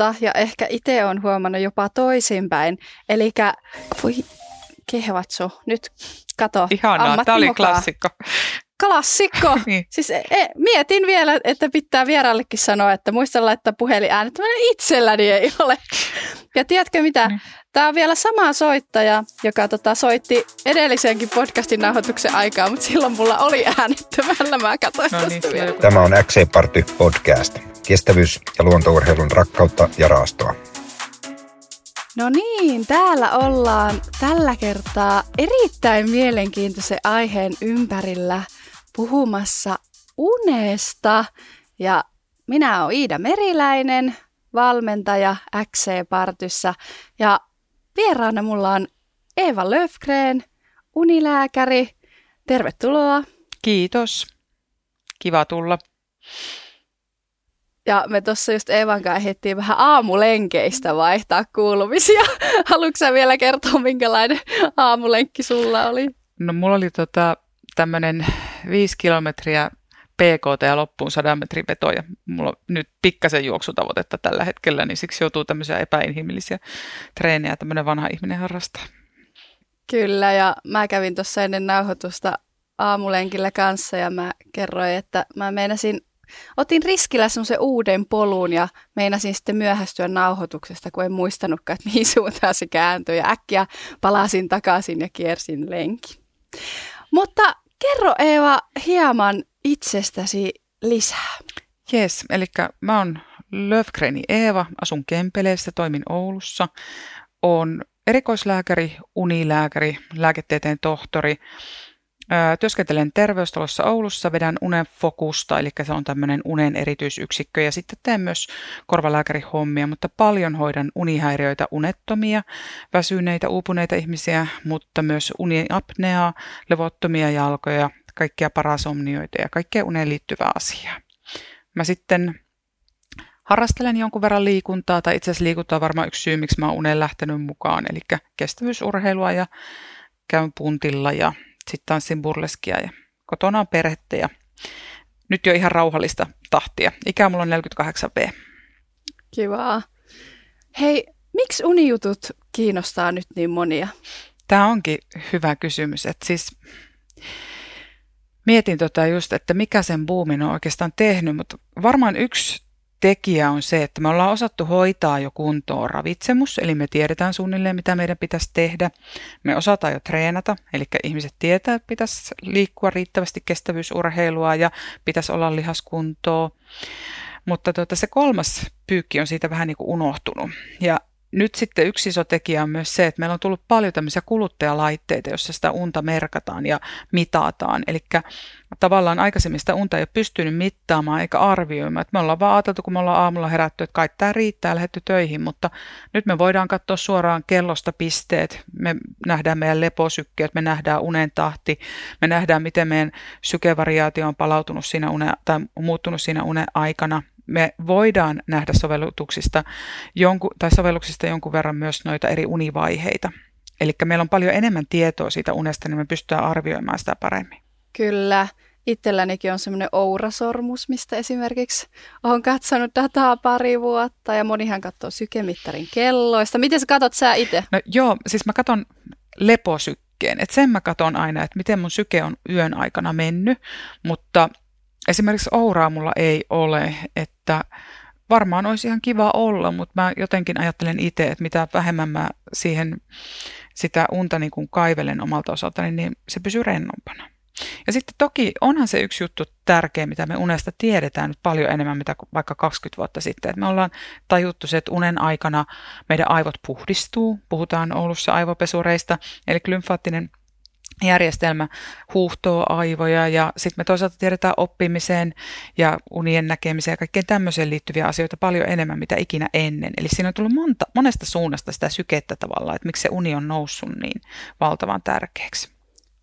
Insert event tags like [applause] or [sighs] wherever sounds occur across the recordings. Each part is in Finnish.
totta ja ehkä itse on huomannut jopa toisinpäin. Eli voi kehvatsu, nyt kato. Ihanaa, tämä oli klassikko. Klassikko. [laughs] niin. Siis e, e, mietin vielä, että pitää vieraallekin sanoa, että muista laittaa puhelin äänet. Itselläni ei ole. Ja tiedätkö mitä? Niin. Tämä on vielä sama soittaja, joka tota, soitti edellisenkin podcastin nauhoituksen aikaa, mutta silloin mulla oli äänettömällä. Mä katsoin no niin, vielä. Tämä on XC Party Podcast. Kestävyys- ja luontourheilun rakkautta ja raastoa. No niin, täällä ollaan tällä kertaa erittäin mielenkiintoisen aiheen ympärillä puhumassa unesta. Ja minä olen Iida Meriläinen, valmentaja XC-partyssa ja Vieraana mulla on Eeva Löfgren, unilääkäri. Tervetuloa. Kiitos. Kiva tulla. Ja me tuossa just Eevan kanssa ehdittiin vähän aamulenkeistä vaihtaa kuulumisia. [laughs] Haluatko vielä kertoa, minkälainen aamulenkki sulla oli? No mulla oli tota, tämmöinen viisi kilometriä PKT ja loppuun 100 metrin vetoja. Mulla on nyt pikkasen juoksutavoitetta tällä hetkellä, niin siksi joutuu tämmöisiä epäinhimillisiä treenejä tämmöinen vanha ihminen harrastaa. Kyllä, ja mä kävin tuossa ennen nauhoitusta aamulenkillä kanssa ja mä kerroin, että mä meinasin, otin riskillä semmoisen uuden polun ja meinasin sitten myöhästyä nauhoituksesta, kun en muistanutkaan, että mihin suuntaan se kääntyi ja äkkiä palasin takaisin ja kiersin lenki. Mutta kerro Eeva hieman itsestäsi lisää. Jes, eli mä oon Löfgreni Eeva, asun Kempeleessä, toimin Oulussa. Oon erikoislääkäri, unilääkäri, lääketieteen tohtori. Työskentelen terveystalossa Oulussa, vedän unen fokusta, eli se on tämmöinen unen erityisyksikkö, ja sitten teen myös korvalääkärihommia, mutta paljon hoidan unihäiriöitä, unettomia, väsyneitä, uupuneita ihmisiä, mutta myös uniapneaa, levottomia jalkoja, kaikkia parasomnioita ja kaikkea uneen liittyvää asiaa. Mä sitten harrastelen jonkun verran liikuntaa, tai itse asiassa liikuntaa on varmaan yksi syy, miksi mä oon uneen lähtenyt mukaan, eli kestävyysurheilua ja käyn puntilla ja sitten tanssin burleskia ja kotona on perhettä ja nyt jo ihan rauhallista tahtia. Ikä mulla on 48V. Kivaa. Hei, miksi unijutut kiinnostaa nyt niin monia? Tämä onkin hyvä kysymys. Että siis mietin tota just, että mikä sen buumin on oikeastaan tehnyt, mutta varmaan yksi tekijä on se, että me ollaan osattu hoitaa jo kuntoon ravitsemus, eli me tiedetään suunnilleen, mitä meidän pitäisi tehdä. Me osataan jo treenata, eli ihmiset tietää, että pitäisi liikkua riittävästi kestävyysurheilua ja pitäisi olla lihaskuntoa. Mutta tuota, se kolmas pyykki on siitä vähän niin kuin unohtunut. Ja nyt sitten yksi iso tekijä on myös se, että meillä on tullut paljon tämmöisiä kuluttajalaitteita, joissa sitä unta merkataan ja mitataan. Eli tavallaan aikaisemmin sitä unta ei ole pystynyt mittaamaan eikä arvioimaan. Että me ollaan vaan ajateltu, kun me ollaan aamulla herätty, että kai tämä riittää ja lähdetty töihin, mutta nyt me voidaan katsoa suoraan kellosta pisteet. Me nähdään meidän leposykkeet, me nähdään unen tahti, me nähdään, miten meidän sykevariaatio on palautunut siinä une, tai muuttunut siinä unen aikana me voidaan nähdä sovellutuksista jonku, tai sovelluksista jonkun verran myös noita eri univaiheita. Eli meillä on paljon enemmän tietoa siitä unesta, niin me pystytään arvioimaan sitä paremmin. Kyllä. Itsellänikin on semmoinen ourasormus, mistä esimerkiksi olen katsonut dataa pari vuotta ja monihan katsoo sykemittarin kelloista. Miten sä katsot sä itse? No joo, siis mä katson leposykkeen. Että sen mä katson aina, että miten mun syke on yön aikana mennyt, mutta esimerkiksi ouraa mulla ei ole, että varmaan olisi ihan kiva olla, mutta mä jotenkin ajattelen itse, että mitä vähemmän mä siihen sitä unta niin kuin kaivelen omalta osaltani, niin se pysyy rennompana. Ja sitten toki onhan se yksi juttu tärkeä, mitä me unesta tiedetään nyt paljon enemmän, mitä vaikka 20 vuotta sitten. Että me ollaan tajuttu se, että unen aikana meidän aivot puhdistuu. Puhutaan Oulussa aivopesureista, eli lymfaattinen järjestelmä huuhtoo aivoja ja sitten me toisaalta tiedetään oppimiseen ja unien näkemiseen ja kaikkeen tämmöiseen liittyviä asioita paljon enemmän mitä ikinä ennen. Eli siinä on tullut monta, monesta suunnasta sitä sykettä tavallaan, että miksi se uni on noussut niin valtavan tärkeäksi.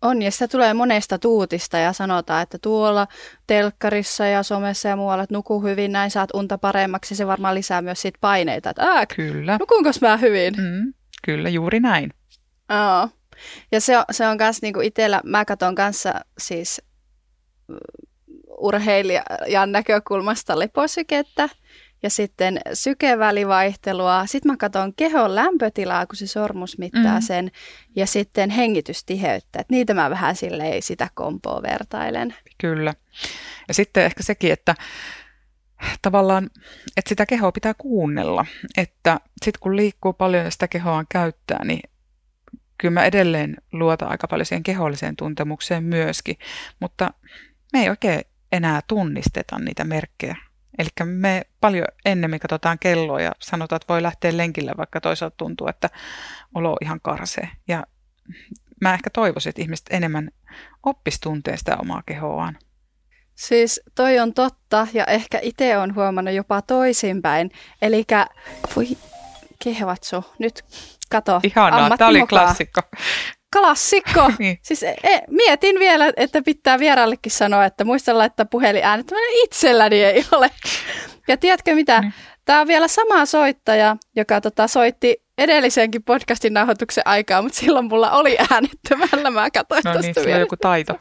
On, ja sitä tulee monesta tuutista ja sanotaan, että tuolla telkkarissa ja somessa ja muualla, että nuku hyvin, näin saat unta paremmaksi. Se varmaan lisää myös siitä paineita, että Ää, kyllä. nukunko mä hyvin? Mm, kyllä, juuri näin. Aa. Ja se on, se on myös niinku itsellä, mä katson kanssa siis mm, urheilijan näkökulmasta leposykettä. ja sitten sykevälivaihtelua. Sitten mä katson kehon lämpötilaa, kun se sormus mittaa mm. sen, ja sitten hengitystiheyttä. Et niitä mä vähän silleen sitä kompoa vertailen. Kyllä. Ja sitten ehkä sekin, että tavallaan, että sitä kehoa pitää kuunnella. Että sitten kun liikkuu paljon ja sitä kehoa käyttää, niin kyllä mä edelleen luotan aika paljon siihen keholliseen tuntemukseen myöskin, mutta me ei oikein enää tunnisteta niitä merkkejä. Eli me paljon ennemmin katsotaan kelloa ja sanotaan, että voi lähteä lenkille, vaikka toisaalta tuntuu, että olo on ihan karsee. Ja mä ehkä toivoisin, että ihmiset enemmän oppis tuntee sitä omaa kehoaan. Siis toi on totta ja ehkä itse on huomannut jopa toisinpäin. Eli voi kehvatsu, nyt kato. Ihanaa, tämä oli klassikko. Klassikko. [laughs] niin. Siis e, mietin vielä, että pitää vieraallekin sanoa, että muista laittaa puhelin äänet. Itselläni ei ole. Ja tiedätkö mitä? Niin. Tämä on vielä sama soittaja, joka tota, soitti edellisenkin podcastin nauhoituksen aikaa, mutta silloin mulla oli äänettömällä. Mä katsoin no niin, vielä. on joku taito.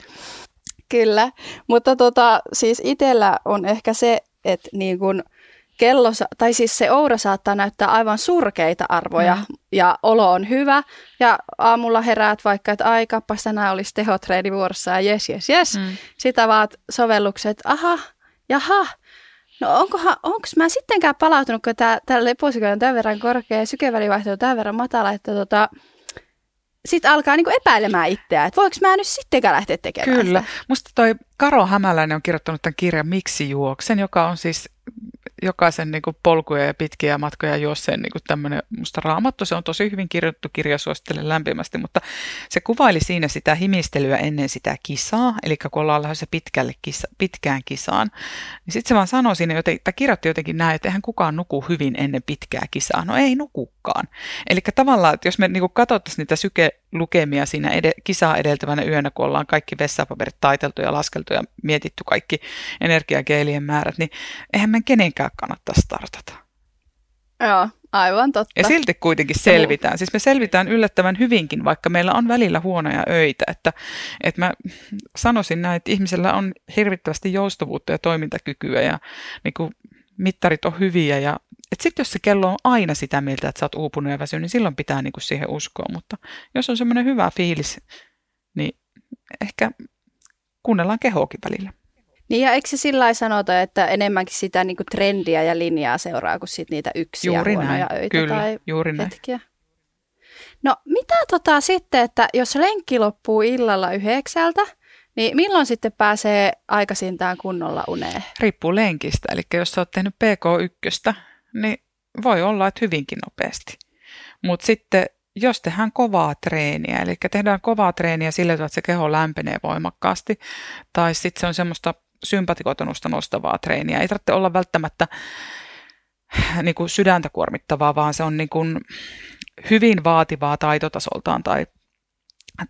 Kyllä, mutta tota, siis itsellä on ehkä se, että niin kun kello, tai siis se oura saattaa näyttää aivan surkeita arvoja mm. ja olo on hyvä ja aamulla heräät vaikka, että ai kappas tänään olisi tehotreeni vuorossa ja jes, jes, jes. Mm. Sitä vaat sovellukset, aha, jaha, no onkohan, onko mä sittenkään palautunut, kun tämä leposika on tämän verran korkea ja sykevälivaihtelu tämän verran matala, että tota, sitten alkaa niinku epäilemään itseä, että voiko mä nyt sittenkään lähteä tekemään Kyllä. Sitä. Musta toi Karo Hämäläinen on kirjoittanut tämän kirjan Miksi juoksen, joka on siis jokaisen niin kuin polkuja ja pitkiä matkoja juosseen niin tämmöinen musta raamattu. Se on tosi hyvin kirjoittu kirja, suosittelen lämpimästi, mutta se kuvaili siinä sitä himistelyä ennen sitä kisaa, eli kun ollaan lähdössä pitkälle kisa, pitkään kisaan, niin sitten se vaan sanoi siinä, joten, tai kirjoitti jotenkin näin, että eihän kukaan nuku hyvin ennen pitkää kisaa. No ei nukukaan. Eli tavallaan, että jos me niin katsottaisiin niitä sykelukemia siinä ed- kisaa edeltävänä yönä, kun ollaan kaikki vessapaperit taiteltu ja laskeltu ja mietitty kaikki energiakeelien määrät, niin eihän me kenenkään kannattaa startata. Joo, aivan totta. Ja silti kuitenkin selvitään. Siis me selvitään yllättävän hyvinkin, vaikka meillä on välillä huonoja öitä. Että, että mä sanoisin näin, että ihmisellä on hirvittävästi joustavuutta ja toimintakykyä ja niin kuin mittarit on hyviä. Ja, että sitten jos se kello on aina sitä mieltä, että sä oot uupunut ja väsynyt, niin silloin pitää niin kuin siihen uskoa. Mutta jos on semmoinen hyvä fiilis, niin ehkä kuunnellaan kehoakin välillä. Niin ja eikö se sillä sanota, että enemmänkin sitä niinku trendiä ja linjaa seuraa kuin sit niitä yksiä juuri huonoja näin. öitä Kyllä, tai juuri näin. hetkiä? No mitä tota sitten, että jos lenkki loppuu illalla yhdeksältä, niin milloin sitten pääsee aikaisintään kunnolla uneen? Riippuu lenkistä, eli jos sä oot tehnyt PK1, niin voi olla, että hyvinkin nopeasti. Mutta sitten jos tehdään kovaa treeniä, eli tehdään kovaa treeniä sillä tavalla, että se keho lämpenee voimakkaasti, tai sitten se on semmoista sympatikotonusta nostavaa treeniä. Ei tarvitse olla välttämättä niin kuin sydäntä kuormittavaa, vaan se on niin kuin hyvin vaativaa taitotasoltaan tai,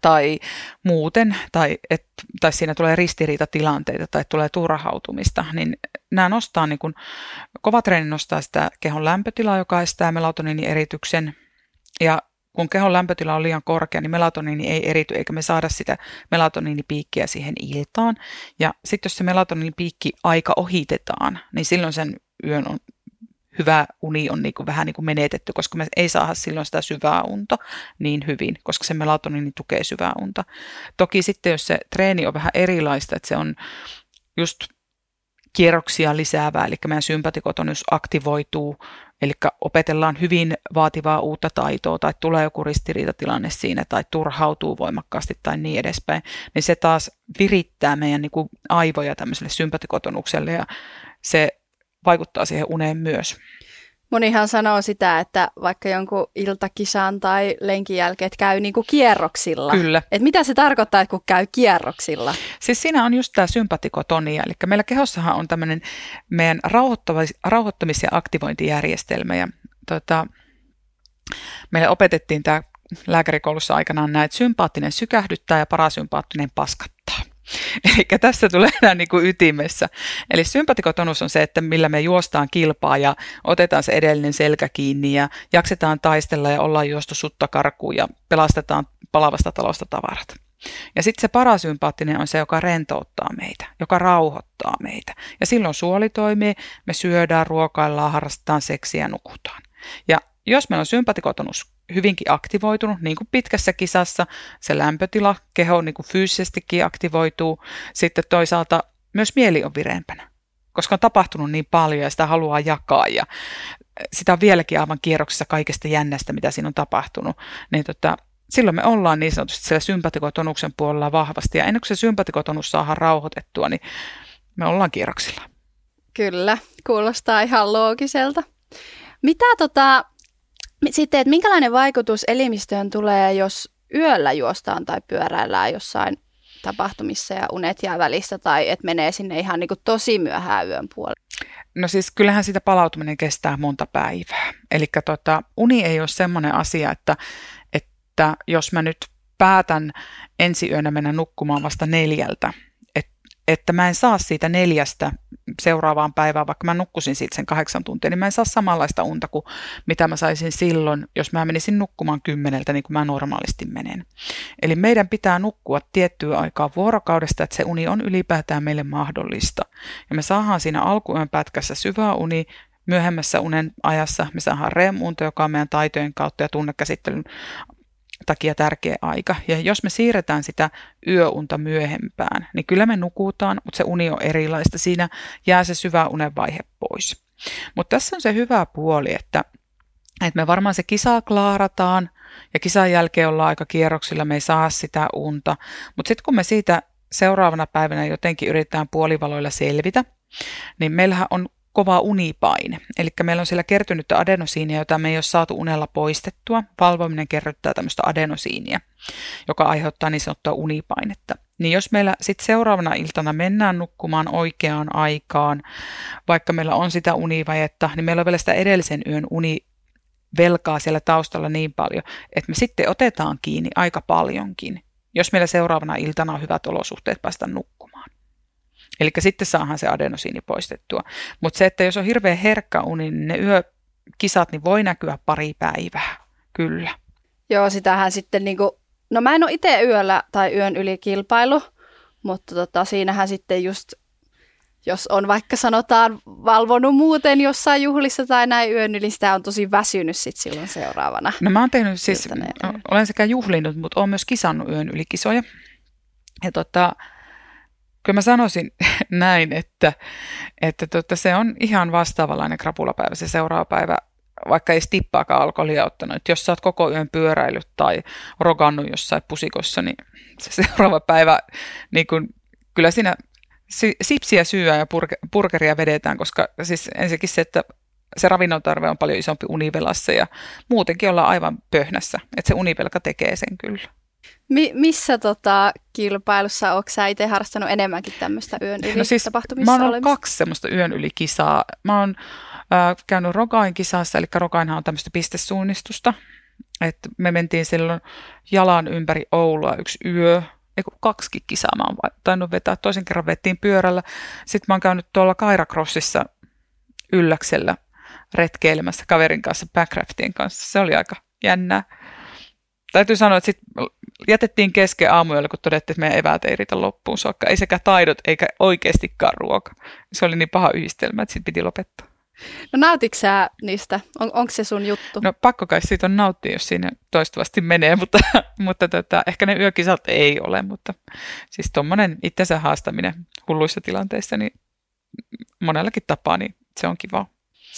tai muuten, tai, et, tai siinä tulee ristiriitatilanteita tai tulee turhautumista, niin nämä nostaa, niin kuin, kova treeni nostaa sitä kehon lämpötilaa, joka estää melatoninin ja kun kehon lämpötila on liian korkea, niin melatoniini ei erity, eikä me saada sitä melatoniinipiikkiä siihen iltaan. Ja sitten jos se melatoniinipiikki aika ohitetaan, niin silloin sen yön on hyvä uni on niin kuin vähän niin kuin menetetty, koska me ei saada silloin sitä syvää unta niin hyvin, koska se melatoniini tukee syvää unta. Toki sitten, jos se treeni on vähän erilaista, että se on just kierroksia lisäävää, eli meidän sympatikotonus aktivoituu Eli opetellaan hyvin vaativaa uutta taitoa tai tulee joku ristiriitatilanne siinä tai turhautuu voimakkaasti tai niin edespäin, niin se taas virittää meidän niin kuin aivoja tämmöiselle sympatikotonukselle ja se vaikuttaa siihen uneen myös. Monihan sanoo sitä, että vaikka jonkun iltakisan tai lenkin jälkeen, että käy niinku kierroksilla. Kyllä. Et mitä se tarkoittaa, kun käy kierroksilla? Siis siinä on just tämä sympatikotonia, eli meillä kehossahan on tämmöinen meidän rauhoittamis- rauhoittamis- ja aktivointijärjestelmä. Ja, tota, meille opetettiin tämä lääkärikoulussa aikanaan näin, että sympaattinen sykähdyttää ja parasympaattinen paskattaa. [laughs] Eli tässä tulee nämä niin kuin ytimessä. Eli sympatikotonus on se, että millä me juostaan kilpaa ja otetaan se edellinen selkä kiinni ja jaksetaan taistella ja ollaan juostu sutta karkuun ja pelastetaan palavasta talosta tavarat. Ja sitten se parasympaattinen on se, joka rentouttaa meitä, joka rauhoittaa meitä. Ja silloin suoli toimii, me syödään, ruokaillaan, harrastetaan seksiä ja nukutaan. Ja jos meillä on sympatikotonus hyvinkin aktivoitunut, niin kuin pitkässä kisassa, se lämpötila, keho niin kuin fyysisestikin aktivoituu, sitten toisaalta myös mieli on vireempänä, koska on tapahtunut niin paljon ja sitä haluaa jakaa ja sitä on vieläkin aivan kierroksessa kaikesta jännästä, mitä siinä on tapahtunut, niin tota, silloin me ollaan niin sanotusti siellä sympatikotonuksen puolella vahvasti ja ennen kuin se sympatikotonus saadaan rauhoitettua, niin me ollaan kierroksilla. Kyllä, kuulostaa ihan loogiselta. Mitä tota, sitten, että minkälainen vaikutus elimistöön tulee, jos yöllä juostaan tai pyöräillään jossain tapahtumissa ja unet jää välistä tai että menee sinne ihan niin kuin tosi myöhään yön puolelle? No siis kyllähän siitä palautuminen kestää monta päivää. Eli tota, uni ei ole semmoinen asia, että, että jos mä nyt päätän ensi yönä mennä nukkumaan vasta neljältä, että mä en saa siitä neljästä seuraavaan päivään, vaikka mä nukkusin siitä sen kahdeksan tuntia, niin mä en saa samanlaista unta kuin mitä mä saisin silloin, jos mä menisin nukkumaan kymmeneltä, niin kuin mä normaalisti menen. Eli meidän pitää nukkua tiettyä aikaa vuorokaudesta, että se uni on ylipäätään meille mahdollista. Ja me saadaan siinä alkuyön pätkässä syvää uni, myöhemmässä unen ajassa me saadaan REM-unta, joka on meidän taitojen kautta ja tunnekäsittelyn takia tärkeä aika. Ja jos me siirretään sitä yöunta myöhempään, niin kyllä me nukutaan, mutta se uni on erilaista. Siinä jää se syvä unen vaihe pois. Mutta tässä on se hyvä puoli, että, että me varmaan se kisa klaarataan ja kisan jälkeen ollaan aika kierroksilla, me ei saa sitä unta. Mutta sitten kun me siitä seuraavana päivänä jotenkin yritetään puolivaloilla selvitä, niin meillähän on kova unipaine. Eli meillä on siellä kertynyttä adenosiinia, jota me ei ole saatu unella poistettua. Valvominen kerryttää tämmöistä adenosiinia, joka aiheuttaa niin sanottua unipainetta. Niin jos meillä sitten seuraavana iltana mennään nukkumaan oikeaan aikaan, vaikka meillä on sitä univajetta, niin meillä on vielä sitä edellisen yön uni velkaa siellä taustalla niin paljon, että me sitten otetaan kiinni aika paljonkin, jos meillä seuraavana iltana on hyvät olosuhteet päästä nukkumaan. Eli sitten saahan se adenosiini poistettua. Mutta se, että jos on hirveän herkkä uni, niin ne yökisat niin voi näkyä pari päivää. Kyllä. Joo, sitähän sitten niinku, no mä en ole itse yöllä tai yön yli kilpailu, mutta tota, siinähän sitten just, jos on vaikka sanotaan valvonut muuten jossain juhlissa tai näin yön yli, sitä on tosi väsynyt sitten silloin seuraavana. No mä oon tehnyt siis, olen sekä juhlinut, mutta olen myös kisannut yön yli kisoja. Ja tota, kyllä mä sanoisin [laughs] näin, että, että tota, se on ihan vastaavanlainen krapulapäivä se seuraava päivä, vaikka ei tippaakaan alkoholia ottanut. Jos sä oot koko yön pyöräillyt tai rogannut jossain pusikossa, niin se seuraava päivä, niin kun, kyllä siinä sipsiä syyä ja purkeria vedetään, koska siis ensinnäkin se, että se ravinnon tarve on paljon isompi univelassa ja muutenkin ollaan aivan pöhnässä, että se univelka tekee sen kyllä. Mi- missä tota, kilpailussa onko sä itse harrastanut enemmänkin tämmöistä yön yli no siis, tapahtumissa Mä oon ollut kaksi semmoista yön yli kisaa. Mä oon äh, käynyt Rogain kisassa, eli Rogainhan on tämmöistä pistesuunnistusta. Et me mentiin silloin jalan ympäri Oulua yksi yö, eiku kaksi kisaa mä oon tainnut vetää. Toisen kerran vettiin pyörällä. Sitten mä oon käynyt tuolla Kairacrossissa ylläksellä retkeilemässä kaverin kanssa, backraftien kanssa. Se oli aika jännää täytyy sanoa, että sit jätettiin kesken aamuilla, kun todettiin, että meidän eväät ei riitä loppuun saakka. Ei sekä taidot eikä oikeastikaan ruoka. Se oli niin paha yhdistelmä, että sitten piti lopettaa. No nautitko sä niistä? On, onko se sun juttu? No pakko kai siitä on nauttia, jos siinä toistuvasti menee, [laughs] mutta, mutta tota, ehkä ne yökisat ei ole, mutta siis tuommoinen itsensä haastaminen hulluissa tilanteissa, niin monellakin tapaa, niin se on kiva.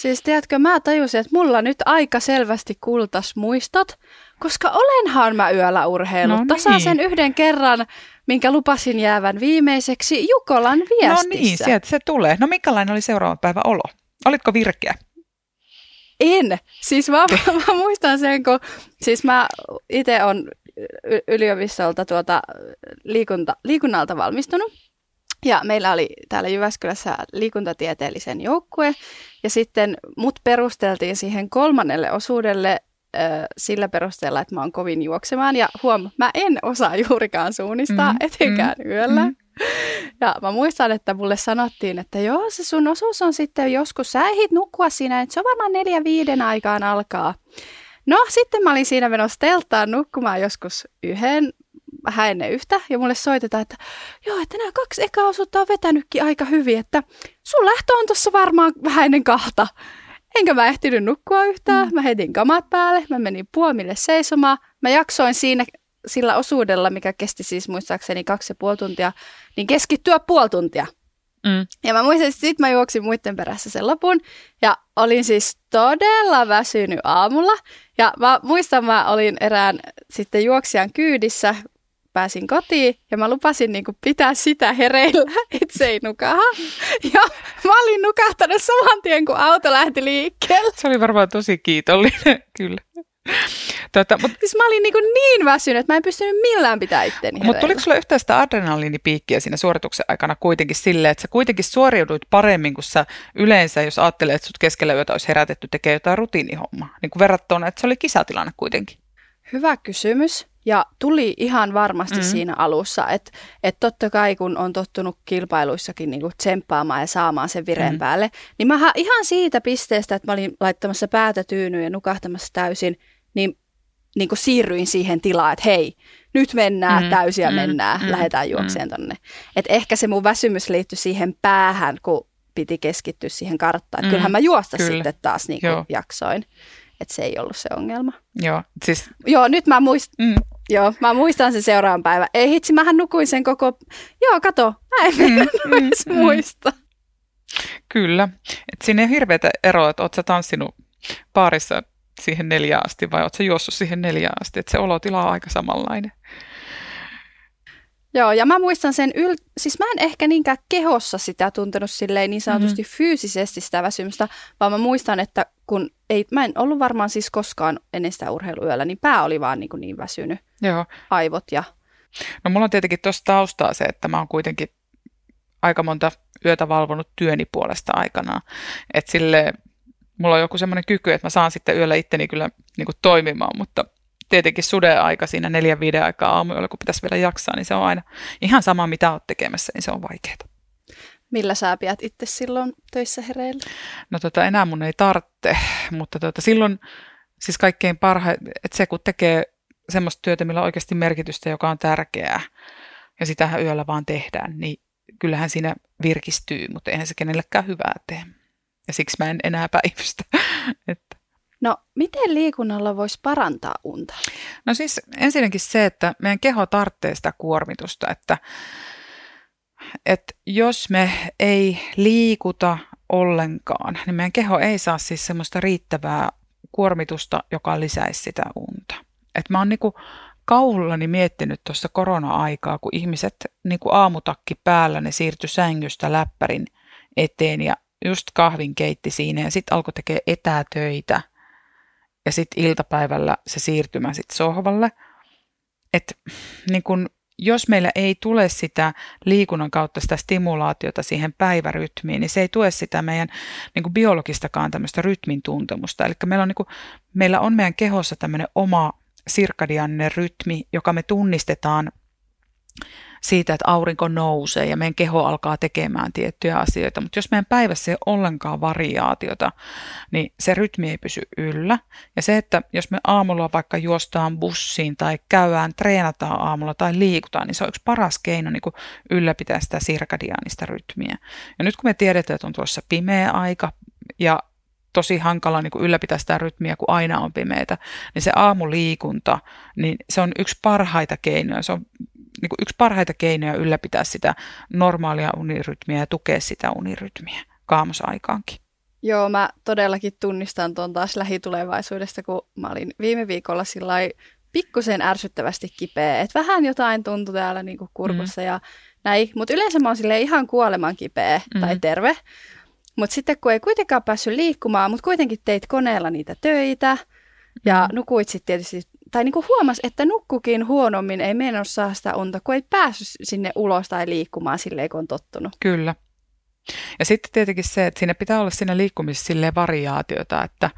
Siis tiedätkö, mä tajusin, että mulla nyt aika selvästi kultas muistot, koska olenhan mä yöllä urheillut. No niin. sen yhden kerran, minkä lupasin jäävän viimeiseksi Jukolan viestissä. No niin, sieltä se tulee. No minkälainen oli seuraava päivä olo? Olitko virkeä? En. Siis mä, [laughs] mä muistan sen, kun siis mä itse on yliopistolta tuota liikunta, liikunnalta valmistunut. Ja meillä oli täällä Jyväskylässä liikuntatieteellisen joukkue, ja sitten mut perusteltiin siihen kolmannelle osuudelle sillä perusteella, että mä oon kovin juoksemaan. Ja huom, mä en osaa juurikaan suunnistaa, mm, etenkään mm, yöllä. Mm. Ja mä muistan, että mulle sanottiin, että joo, se sun osuus on sitten joskus, sä ehdit nukkua siinä, että se on varmaan neljä viiden aikaan alkaa. No, sitten mä olin siinä menossa telttaan nukkumaan joskus yhden vähän ennen yhtä ja mulle soitetaan, että joo, että nämä kaksi ekaa osuutta on vetänytkin aika hyvin, että sun lähtö on tuossa varmaan vähän ennen kahta. Enkä mä ehtinyt nukkua yhtään, mm. mä heitin kamat päälle, mä menin puomille seisomaan, mä jaksoin siinä sillä osuudella, mikä kesti siis muistaakseni kaksi ja puoli tuntia, niin keskittyä puoli tuntia. Mm. Ja mä muistan, että sitten mä juoksin muiden perässä sen lopun. Ja olin siis todella väsynyt aamulla. Ja mä muistan, mä olin erään sitten juoksijan kyydissä, pääsin kotiin ja mä lupasin niin pitää sitä hereillä, että se ei nukaha. Ja mä olin nukahtanut saman tien, kun auto lähti liikkeelle. Se oli varmaan tosi kiitollinen, [laughs] kyllä. Tota, mut, siis mä olin niin, niin väsynyt, että mä en pystynyt millään pitää itteni Mutta tuliko sulla yhtään sitä adrenaliinipiikkiä siinä suorituksen aikana kuitenkin silleen, että sä kuitenkin suoriuduit paremmin kuin sä yleensä, jos ajattelee, että sut keskellä yötä olisi herätetty tekemään jotain rutiinihommaa, niin kuin verrattuna, että se oli kisatilanne kuitenkin? Hyvä kysymys. Ja tuli ihan varmasti mm. siinä alussa, että et totta kai kun on tottunut kilpailuissakin niinku tsemppaamaan ja saamaan sen vireen mm. päälle, niin mä ihan siitä pisteestä, että mä olin laittamassa päätä tyynyyn ja nukahtamassa täysin, niin, niin kuin siirryin siihen tilaan, että hei, nyt mennään mm. täysiä, mm. mennään, mm. lähdetään juokseen mm. tonne. Et ehkä se mun väsymys liittyi siihen päähän, kun piti keskittyä siihen karttaan. Mm. Kyllähän mä juosta Kyllä. sitten taas niin kuin jaksoin että se ei ollut se ongelma. Joo, siis... Joo, nyt mä, muist... mm. Joo, mä muistan sen seuraavan päivän. Ei hitsi, mähän nukuin sen koko... Joo, kato, mä en mm, mm, mm, muista. Kyllä. Et siinä ei ole hirveätä eroa, että oot sä tanssinut paarissa siihen neljään asti vai oot sä juossut siihen neljään asti. Että se olotila on aika samanlainen. Joo, ja mä muistan sen, yl- siis mä en ehkä niinkään kehossa sitä tuntenut silleen niin sanotusti mm-hmm. fyysisesti sitä väsymystä, vaan mä muistan, että kun ei, mä en ollut varmaan siis koskaan ennen sitä urheiluyöllä, niin pää oli vaan niin, kuin niin väsynyt, Joo. aivot ja... No mulla on tietenkin tuossa taustaa se, että mä oon kuitenkin aika monta yötä valvonut työni puolesta aikanaan. Että sille mulla on joku semmoinen kyky, että mä saan sitten yöllä itteni kyllä niin kuin toimimaan, mutta tietenkin suden aika siinä neljän viiden aikaa aamuilla, kun pitäisi vielä jaksaa, niin se on aina ihan sama, mitä olet tekemässä, niin se on vaikeaa. Millä sä pidät itse silloin töissä hereillä? No tota, enää mun ei tarvitse, mutta tota, silloin siis kaikkein parhain, että se kun tekee semmoista työtä, millä on oikeasti merkitystä, joka on tärkeää, ja sitähän yöllä vaan tehdään, niin kyllähän siinä virkistyy, mutta eihän se kenellekään hyvää tee. Ja siksi mä en enää päivystä. [laughs] että No, miten liikunnalla voisi parantaa unta? No siis ensinnäkin se, että meidän keho tarvitsee sitä kuormitusta, että, että jos me ei liikuta ollenkaan, niin meidän keho ei saa siis semmoista riittävää kuormitusta, joka lisäisi sitä unta. Et mä oon niinku kauhullani miettinyt tuossa korona-aikaa, kun ihmiset niinku aamutakki päällä, ne siirtyi sängystä läppärin eteen ja just kahvin keitti siinä ja sitten alkoi tekemään etätöitä ja sitten iltapäivällä se siirtymä sitten sohvalle. Että niin kun, jos meillä ei tule sitä liikunnan kautta sitä stimulaatiota siihen päivärytmiin, niin se ei tue sitä meidän niin kuin biologistakaan tämmöistä rytmin tuntemusta. Eli meillä niin meillä on meidän kehossa tämmöinen oma sirkadianinen rytmi, joka me tunnistetaan siitä, että aurinko nousee ja meidän keho alkaa tekemään tiettyjä asioita. Mutta jos meidän päivässä ei ole ollenkaan variaatiota, niin se rytmi ei pysy yllä. Ja se, että jos me aamulla vaikka juostaan bussiin tai käydään, treenataan aamulla tai liikutaan, niin se on yksi paras keino niin ylläpitää sitä sirkadiaanista rytmiä. Ja nyt kun me tiedetään, että on tuossa pimeä aika ja tosi hankala niin kuin ylläpitää sitä rytmiä, kun aina on pimeätä, niin se aamuliikunta, niin se on yksi parhaita keinoja. Se on niin kuin yksi parhaita keinoja ylläpitää sitä normaalia unirytmiä ja tukea sitä unirytmiä kaamosaikaankin. Joo, mä todellakin tunnistan tuon taas lähitulevaisuudesta, kun mä olin viime viikolla sillä pikkusen ärsyttävästi kipeä. Että vähän jotain tuntui täällä niin kuin kurkussa mm. ja näin. Mutta yleensä mä oon ihan kuoleman kipeä mm. tai terve. Mutta sitten kun ei kuitenkaan päässyt liikkumaan, mutta kuitenkin teit koneella niitä töitä ja nukuit sitten tietysti tai niin kuin huomasi, että nukkukin huonommin, ei meinannut saa sitä unta, kun ei päässyt sinne ulos tai liikkumaan silleen, kun on tottunut. Kyllä. Ja sitten tietenkin se, että siinä pitää olla siinä liikkumisessa silleen variaatiota, että,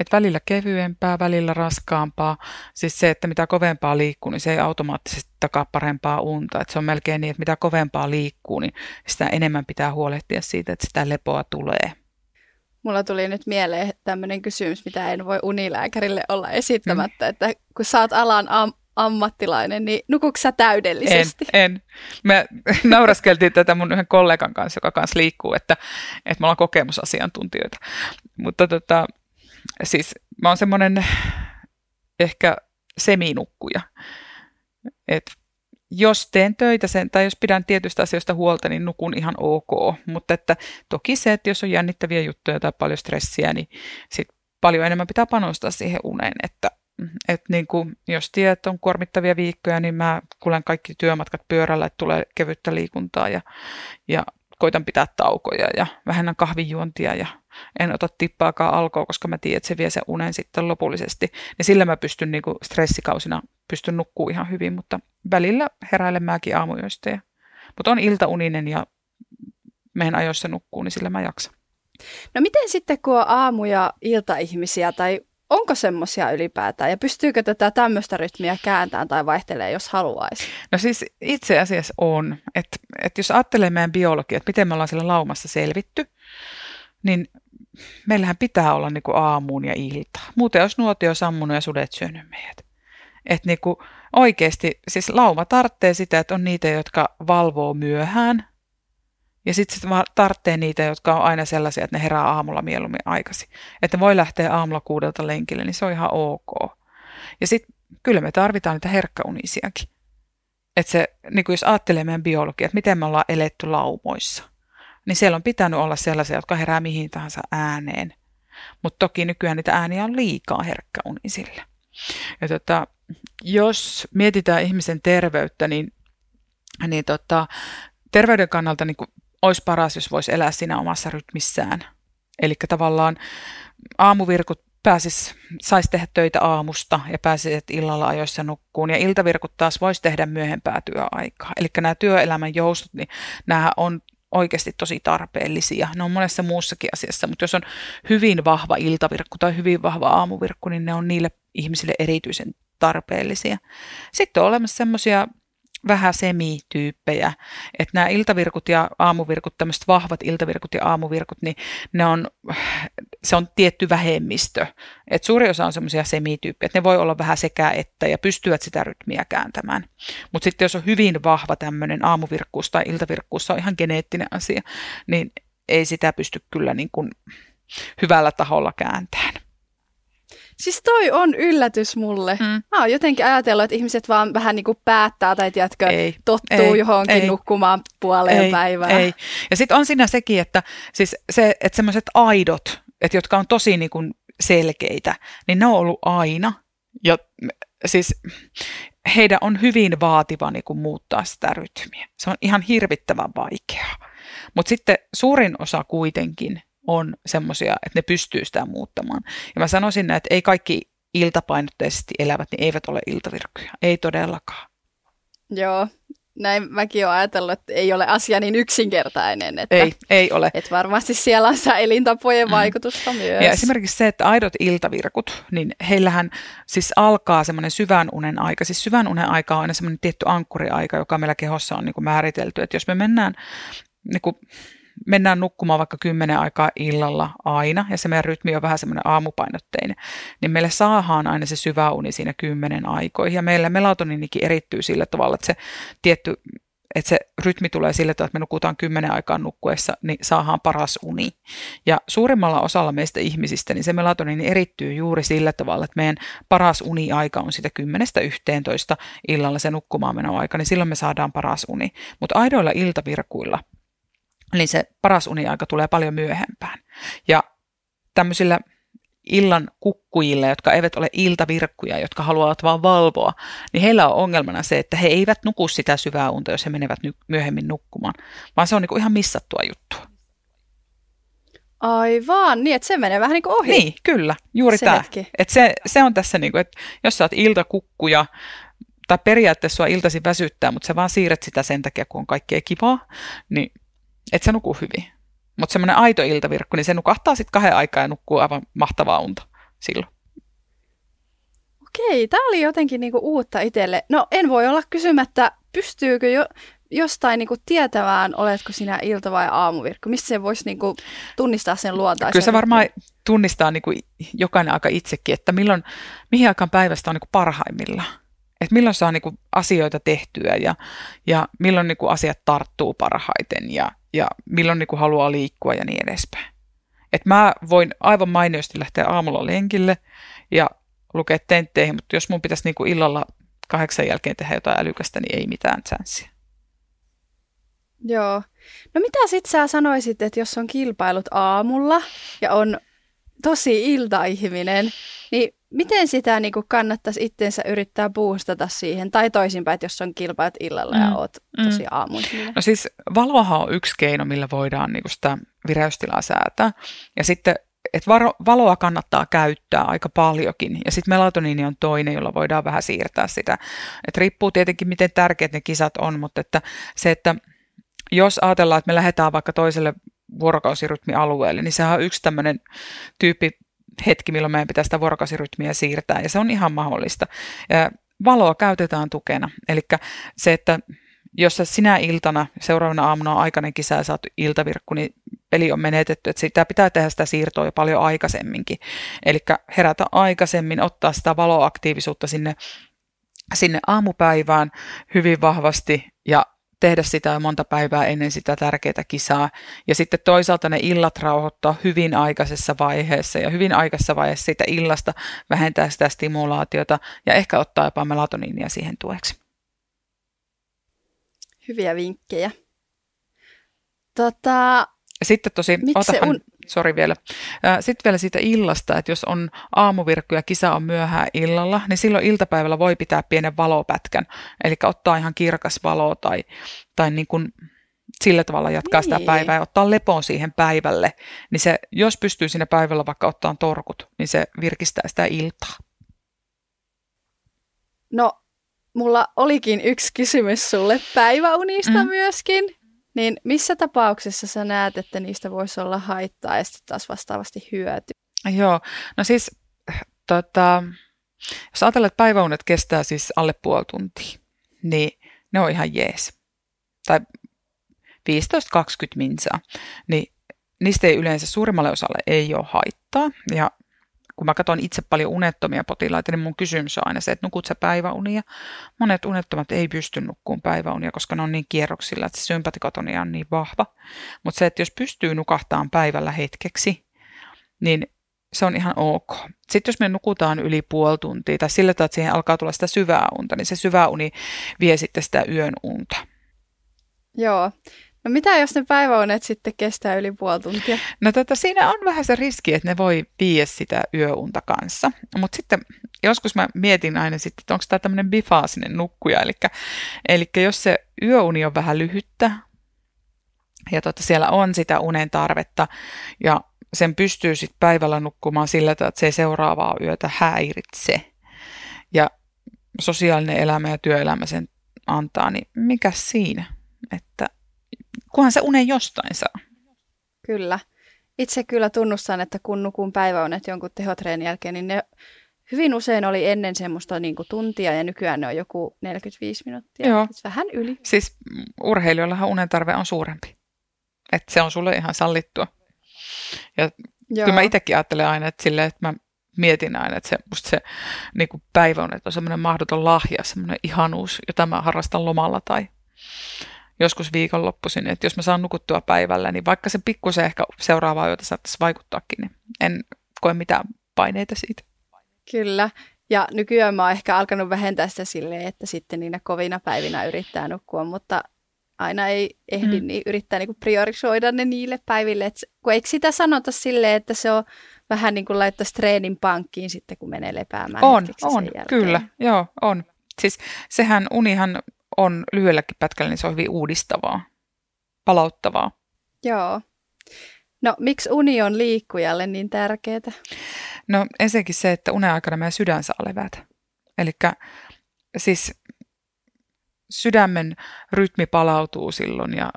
että välillä kevyempää, välillä raskaampaa. Siis se, että mitä kovempaa liikkuu, niin se ei automaattisesti takaa parempaa unta. Että se on melkein niin, että mitä kovempaa liikkuu, niin sitä enemmän pitää huolehtia siitä, että sitä lepoa tulee. Mulla tuli nyt mieleen tämmöinen kysymys, mitä en voi unilääkärille olla esittämättä, mm. että kun sä oot alan am- ammattilainen, niin nukuuko sä täydellisesti? En, en. Me [laughs] nauraskeltiin tätä mun yhden kollegan kanssa, joka kanssa liikkuu, että, että me ollaan kokemusasiantuntijoita. Mutta tota, siis mä oon semmoinen ehkä seminukkuja. Et jos teen töitä sen, tai jos pidän tietystä asioista huolta, niin nukun ihan ok. Mutta että toki se, että jos on jännittäviä juttuja tai paljon stressiä, niin sit paljon enemmän pitää panostaa siihen uneen. Että, että niin kuin, jos tiedät, on kuormittavia viikkoja, niin mä kuulen kaikki työmatkat pyörällä, että tulee kevyttä liikuntaa ja, ja koitan pitää taukoja ja vähennän kahvijuontia ja en ota tippaakaan alkoa, koska mä tiedän, että se vie sen unen sitten lopullisesti. Niin sillä mä pystyn niin kuin stressikausina pystyn nukkuu ihan hyvin, mutta välillä heräilen mäkin aamujoista. Ja, mutta on iltauninen ja menen ajoissa nukkuu, niin sillä mä jaksan. No miten sitten, kun on aamu- ja iltaihmisiä, tai onko semmoisia ylipäätään, ja pystyykö tätä tämmöistä rytmiä kääntämään tai vaihtelee, jos haluaisi? No siis itse asiassa on, että, että jos ajattelee meidän biologia, että miten me ollaan siellä laumassa selvitty, niin meillähän pitää olla niin kuin aamuun ja ilta. Muuten olisi nuotio sammunut ja sudet syönyt meidät. Että niin kuin oikeasti, siis lauma tarvitsee sitä, että on niitä, jotka valvoo myöhään. Ja sitten se tarvitsee niitä, jotka on aina sellaisia, että ne herää aamulla mieluummin aikaisin. Että ne voi lähteä aamulla kuudelta lenkille, niin se on ihan ok. Ja sitten kyllä me tarvitaan niitä herkkäunisiakin. Että se, niin jos ajattelee meidän biologia, että miten me ollaan eletty laumoissa – niin siellä on pitänyt olla sellaisia, jotka herää mihin tahansa ääneen. Mutta toki nykyään niitä ääniä on liikaa herkkäunisille. Ja tota, jos mietitään ihmisen terveyttä, niin, niin tota, terveyden kannalta niin olisi paras, jos voisi elää siinä omassa rytmissään. Eli tavallaan aamuvirkut pääsis, saisi tehdä töitä aamusta ja pääsisi illalla ajoissa nukkuun. Ja iltavirkut taas voisi tehdä myöhempää työaikaa. Eli nämä työelämän joustot, niin nämä on oikeasti tosi tarpeellisia. Ne on monessa muussakin asiassa, mutta jos on hyvin vahva iltavirkku tai hyvin vahva aamuvirkku, niin ne on niille ihmisille erityisen tarpeellisia. Sitten on olemassa semmoisia vähän semityyppejä, että nämä iltavirkut ja aamuvirkut, tämmöiset vahvat iltavirkut ja aamuvirkut, niin ne on, se on tietty vähemmistö. Et suuri osa on semmoisia semityyppejä, että ne voi olla vähän sekä että ja pystyvät sitä rytmiä kääntämään. Mutta sitten jos on hyvin vahva tämmöinen aamuvirkkuus tai iltavirkkuus, se on ihan geneettinen asia, niin ei sitä pysty kyllä niin kuin hyvällä taholla kääntämään. Siis toi on yllätys mulle. Mm. Mä oon jotenkin ajatellut, että ihmiset vaan vähän niin kuin päättää tai tiedätkö, ei, tottuu ei, johonkin ei, nukkumaan puoleen ei, päivään. Ei. Ja sitten on siinä sekin, että, siis se, että semmoiset aidot, että jotka on tosi niin kuin selkeitä, niin ne on ollut aina. Ja siis heidän on hyvin vaativa niin kuin muuttaa sitä rytmiä. Se on ihan hirvittävän vaikeaa. Mutta sitten suurin osa kuitenkin on semmoisia, että ne pystyy sitä muuttamaan. Ja mä sanoisin, että ei kaikki iltapainotteisesti elävät, niin eivät ole iltavirkkoja. Ei todellakaan. Joo, näin mäkin olen ajatellut, että ei ole asia niin yksinkertainen. Että, ei, ei ole. Että varmasti siellä on sitä elintapojen mm. vaikutusta myös. Ja esimerkiksi se, että aidot iltavirkut, niin heillähän siis alkaa semmoinen syvän unen aika. Siis syvän unen aika on aina semmoinen tietty ankkuriaika, joka meillä kehossa on niin kuin määritelty. Että jos me mennään niin kuin mennään nukkumaan vaikka kymmenen aikaa illalla aina, ja se meidän rytmi on vähän semmoinen aamupainotteinen, niin meille saadaan aina se syvä uni siinä kymmenen aikoihin. Ja meillä melatoninikin erittyy sillä tavalla, että se tietty että se rytmi tulee sillä tavalla, että me nukutaan kymmenen aikaa nukkuessa, niin saadaan paras uni. Ja suurimmalla osalla meistä ihmisistä, niin se melatonini erittyy juuri sillä tavalla, että meidän paras uniaika on sitä 10-11 illalla se nukkumaan aika, niin silloin me saadaan paras uni. Mutta aidoilla iltavirkuilla niin se paras uniaika tulee paljon myöhempään. Ja tämmöisillä illan kukkujille, jotka eivät ole iltavirkkuja, jotka haluavat vaan valvoa, niin heillä on ongelmana se, että he eivät nuku sitä syvää unta, jos he menevät ny- myöhemmin nukkumaan, vaan se on niin kuin ihan missattua juttua. Aivan, niin että se menee vähän niin kuin ohi. Niin, kyllä, juuri se tämä. Että se, se on tässä, niin kuin, että jos sä oot iltakukkuja, tai periaatteessa sua iltasi väsyttää, mutta sä vaan siirret sitä sen takia, kun on kaikkea kivaa, niin et se nuku hyvin. Mutta semmoinen aito iltavirkku, niin se nukahtaa sitten kahden aikaa ja nukkuu aivan mahtavaa unta silloin. Okei, tämä oli jotenkin niinku uutta itselle. No en voi olla kysymättä, pystyykö jo jostain niinku tietämään, oletko sinä ilta- vai aamuvirkku? Mistä se voisi niinku tunnistaa sen luontaisen? Kyllä se varmaan tunnistaa niinku jokainen aika itsekin, että milloin, mihin aikaan päivästä on niinku parhaimmillaan. Että milloin saa niin kuin asioita tehtyä ja, ja milloin niin kuin asiat tarttuu parhaiten ja, ja milloin niin kuin haluaa liikkua ja niin edespäin. Et mä voin aivan mainiosti lähteä aamulla lenkille ja lukea tentteihin, mutta jos mun pitäisi niin kuin illalla kahdeksan jälkeen tehdä jotain älykästä, niin ei mitään chanssiä. Joo. No mitä sit sä sanoisit, että jos on kilpailut aamulla ja on tosi iltaihminen, niin miten sitä niin kuin kannattaisi itsensä yrittää boostata siihen, tai toisinpäin, että jos on kilpailut illalla mm. ja oot tosi mm. No siis valohan on yksi keino, millä voidaan niin kuin sitä vireystilaa säätää. Ja sitten että valoa kannattaa käyttää aika paljonkin. Ja sitten melatoniini on toinen, jolla voidaan vähän siirtää sitä. Et riippuu tietenkin, miten tärkeät ne kisat on, mutta että se, että jos ajatellaan, että me lähdetään vaikka toiselle vuorokausirytmialueelle, niin sehän on yksi tämmöinen tyyppi hetki, milloin meidän pitää sitä vuorokausirytmiä siirtää, ja se on ihan mahdollista. Valoa käytetään tukena, eli se, että jos sä sinä iltana, seuraavana aamuna on aikainen kisa ja saat iltavirkku, niin peli on menetetty, että sitä pitää tehdä sitä siirtoa jo paljon aikaisemminkin. Eli herätä aikaisemmin, ottaa sitä valoaktiivisuutta sinne, sinne aamupäivään hyvin vahvasti ja tehdä sitä jo monta päivää ennen sitä tärkeää kisaa. Ja sitten toisaalta ne illat rauhoittaa hyvin aikaisessa vaiheessa ja hyvin aikaisessa vaiheessa siitä illasta vähentää sitä stimulaatiota ja ehkä ottaa jopa melatoniinia siihen tueksi. Hyviä vinkkejä. Tota, sitten tosi, otahan, un... sori vielä, sitten vielä siitä illasta, että jos on aamuvirkku ja kisa on myöhään illalla, niin silloin iltapäivällä voi pitää pienen valopätkän, eli ottaa ihan kirkas valo tai, tai niin kuin sillä tavalla jatkaa niin. sitä päivää ja ottaa lepoon siihen päivälle, niin se, jos pystyy siinä päivällä vaikka ottaa torkut, niin se virkistää sitä iltaa. No, mulla olikin yksi kysymys sulle päiväunista mm. myöskin. Niin missä tapauksessa sä näet, että niistä voisi olla haittaa ja sitten taas vastaavasti hyöty? Joo, no siis tota, jos ajatellaan, että päiväunet kestää siis alle puoli tuntia, niin ne on ihan jees. Tai 15-20 minsaa, niin niistä ei yleensä suurimmalle osalle ei ole haittaa. Ja kun mä katson itse paljon unettomia potilaita, niin mun kysymys on aina se, että nukut sä päiväunia. Monet unettomat ei pysty nukkuun päiväunia, koska ne on niin kierroksilla, että se sympatikotonia on niin vahva. Mutta se, että jos pystyy nukahtaan päivällä hetkeksi, niin se on ihan ok. Sitten jos me nukutaan yli puoli tuntia tai sillä tavalla, että siihen alkaa tulla sitä syvää unta, niin se syvä uni vie sitten sitä yön unta. Joo. No mitä jos ne päiväunet sitten kestää yli puoli tuntia? No tota, siinä on vähän se riski, että ne voi viiä sitä yöunta kanssa. Mutta sitten joskus mä mietin aina sitten, että onko tämä tämmöinen bifaasinen nukkuja. Eli, eli jos se yöuni on vähän lyhyttä ja tota, siellä on sitä unen tarvetta ja sen pystyy sitten päivällä nukkumaan sillä tavalla, että se ei seuraavaa yötä häiritse. Ja sosiaalinen elämä ja työelämä sen antaa, niin mikä siinä? Että kunhan se unen jostain saa. Kyllä. Itse kyllä tunnustan, että kun nukun päiväunet jonkun tehotreenin jälkeen, niin ne hyvin usein oli ennen semmoista niin kuin tuntia ja nykyään ne on joku 45 minuuttia. Joo. Siis vähän yli. Siis urheilijoillahan unen tarve on suurempi. Että se on sulle ihan sallittua. Ja Joo. kyllä mä itsekin ajattelen aina, että, sille, että mä mietin aina, että se, musta se niin kuin päiväunet on semmoinen mahdoton lahja, semmoinen ihanuus, jota mä harrastan lomalla tai joskus viikonloppuisin, että jos mä saan nukuttua päivällä, niin vaikka se pikkusen ehkä seuraavaa yötä saattaisi vaikuttaakin, niin en koe mitään paineita siitä. Kyllä. Ja nykyään mä oon ehkä alkanut vähentää sitä silleen, että sitten niinä kovina päivinä yrittää nukkua, mutta aina ei ehdi, mm. niin yrittää niin priorisoida ne niille päiville. Et kun eikö sitä sanota silleen, että se on vähän niin kuin laittaisi treenin pankkiin sitten, kun menee lepäämään On, on, kyllä, joo, on. Siis sehän unihan on lyhyelläkin pätkällä, niin se on hyvin uudistavaa, palauttavaa. Joo. No, miksi uni on liikkujalle niin tärkeää? No ensinnäkin se, että unen aikana meidän sydän saa levätä. Eli siis sydämen rytmi palautuu silloin ja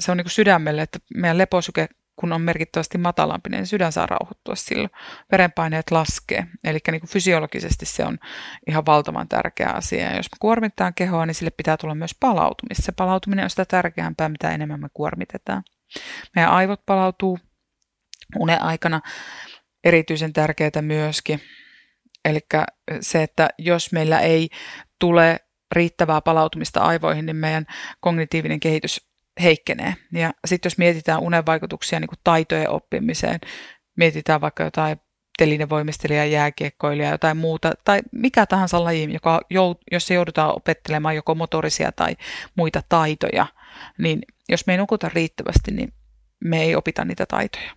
se on niin kuin sydämelle, että meidän leposyke kun on merkittävästi matalampi, niin sydän saa rauhoittua silloin. Verenpaineet laskee. Eli niin kuin fysiologisesti se on ihan valtavan tärkeä asia. Ja jos me kuormitetaan kehoa, niin sille pitää tulla myös palautumista. Se palautuminen on sitä tärkeämpää, mitä enemmän me kuormitetaan. Meidän aivot palautuu unen aikana erityisen tärkeää myöskin. Eli se, että jos meillä ei tule riittävää palautumista aivoihin, niin meidän kognitiivinen kehitys heikkenee. Ja sitten jos mietitään unen vaikutuksia niin kuin taitojen oppimiseen, mietitään vaikka jotain telinevoimistelija, jääkiekkoilija, jotain muuta, tai mikä tahansa laji, joka, jos se joudutaan opettelemaan joko motorisia tai muita taitoja, niin jos me ei nukuta riittävästi, niin me ei opita niitä taitoja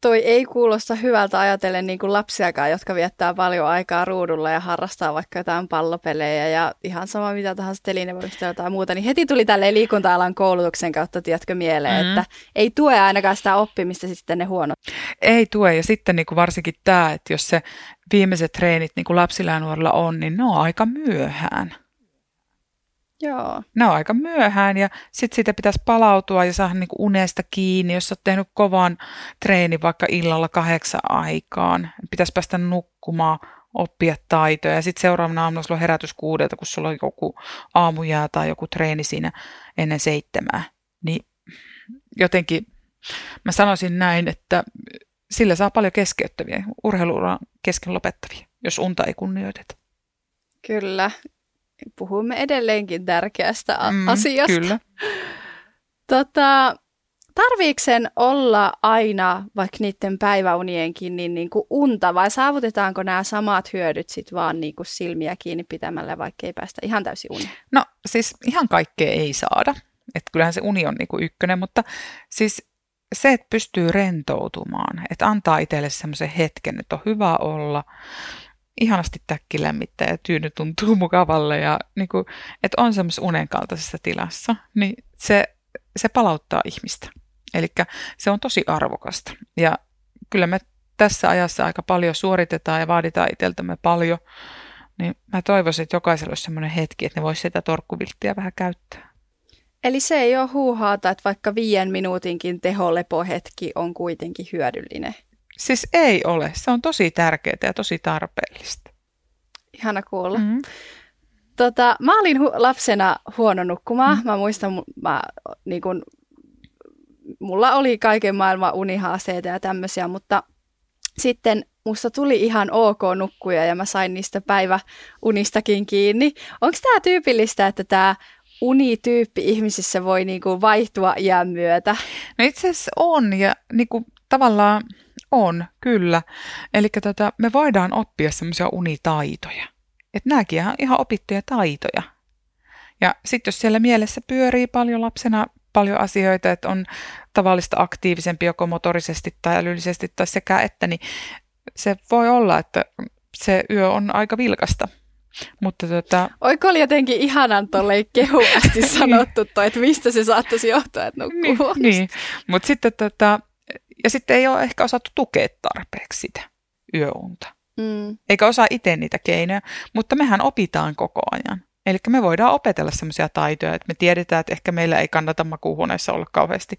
toi ei kuulosta hyvältä ajatellen niin kuin lapsiakaan, jotka viettää paljon aikaa ruudulla ja harrastaa vaikka jotain pallopelejä ja ihan sama mitä tahansa telinevoimista tai muuta, niin heti tuli tälle liikunta-alan koulutuksen kautta, tiedätkö, mieleen, mm. että ei tue ainakaan sitä oppimista sitten ne huonot. Ei tue ja sitten niin kuin varsinkin tämä, että jos se viimeiset treenit niin kuin lapsilla ja nuorilla on, niin ne on aika myöhään. Joo. Ne on aika myöhään ja sitten siitä pitäisi palautua ja saada niinku unesta kiinni, jos olet tehnyt kovan treeni vaikka illalla kahdeksan aikaan. Pitäisi päästä nukkumaan, oppia taitoja ja sitten seuraavana aamuna sulla on herätys kuudelta, kun sulla on joku aamujää tai joku treeni siinä ennen seitsemää. Niin jotenkin mä sanoisin näin, että sillä saa paljon keskeyttäviä, urheiluuran kesken lopettavia, jos unta ei kunnioiteta. Kyllä, puhumme edelleenkin tärkeästä mm, asiasta. Kyllä. [laughs] Tota, tarviiko sen olla aina, vaikka niiden päiväunienkin, niin, niin kuin unta, vai saavutetaanko nämä samat hyödyt sitten vaan niin kuin silmiä kiinni pitämällä, vaikka ei päästä ihan täysin uniin? No siis ihan kaikkea ei saada. Että kyllähän se uni on niin kuin ykkönen, mutta siis se, että pystyy rentoutumaan, että antaa itselle semmoisen hetken, että on hyvä olla, ihanasti täkki lämmittää ja tyyny tuntuu mukavalle ja niin kuin, että on semmoisessa unen kaltaisessa tilassa, niin se, se palauttaa ihmistä. Eli se on tosi arvokasta. Ja kyllä me tässä ajassa aika paljon suoritetaan ja vaaditaan itseltämme paljon, niin mä toivoisin, että jokaisella olisi semmoinen hetki, että ne voisi sitä torkkuvilttiä vähän käyttää. Eli se ei ole huuhaata, että vaikka viien minuutinkin teholepohetki on kuitenkin hyödyllinen. Siis ei ole. Se on tosi tärkeää ja tosi tarpeellista. Ihana kuulla. Mm-hmm. Tota, mä olin hu- lapsena huono nukkumaan. Mm-hmm. Mä muistan, mä, niin kun, mulla oli kaiken maailman unihaasteita ja tämmöisiä, mutta sitten musta tuli ihan ok nukkuja ja mä sain niistä päiväunistakin kiinni. Onko tämä tyypillistä, että tämä unityyppi ihmisissä voi niinku vaihtua iän myötä? No itse asiassa on ja niinku, tavallaan on, kyllä. Eli tota, me voidaan oppia semmoisia unitaitoja. Että nämäkin on ihan opittuja taitoja. Ja sitten jos siellä mielessä pyörii paljon lapsena paljon asioita, että on tavallista aktiivisempi joko motorisesti tai älyllisesti tai sekä että, niin se voi olla, että se yö on aika vilkasta. Mutta tota... Oiko oli jotenkin ihanan tolleen kehuasti [laughs] sanottu toi, että mistä se saattaisi johtaa, että nukkuu Niin, niin. mutta sitten tota, ja sitten ei ole ehkä osattu tukea tarpeeksi sitä yöunta. Mm. Eikä osaa itse niitä keinoja, mutta mehän opitaan koko ajan. Eli me voidaan opetella sellaisia taitoja, että me tiedetään, että ehkä meillä ei kannata makuuhuoneessa olla kauheasti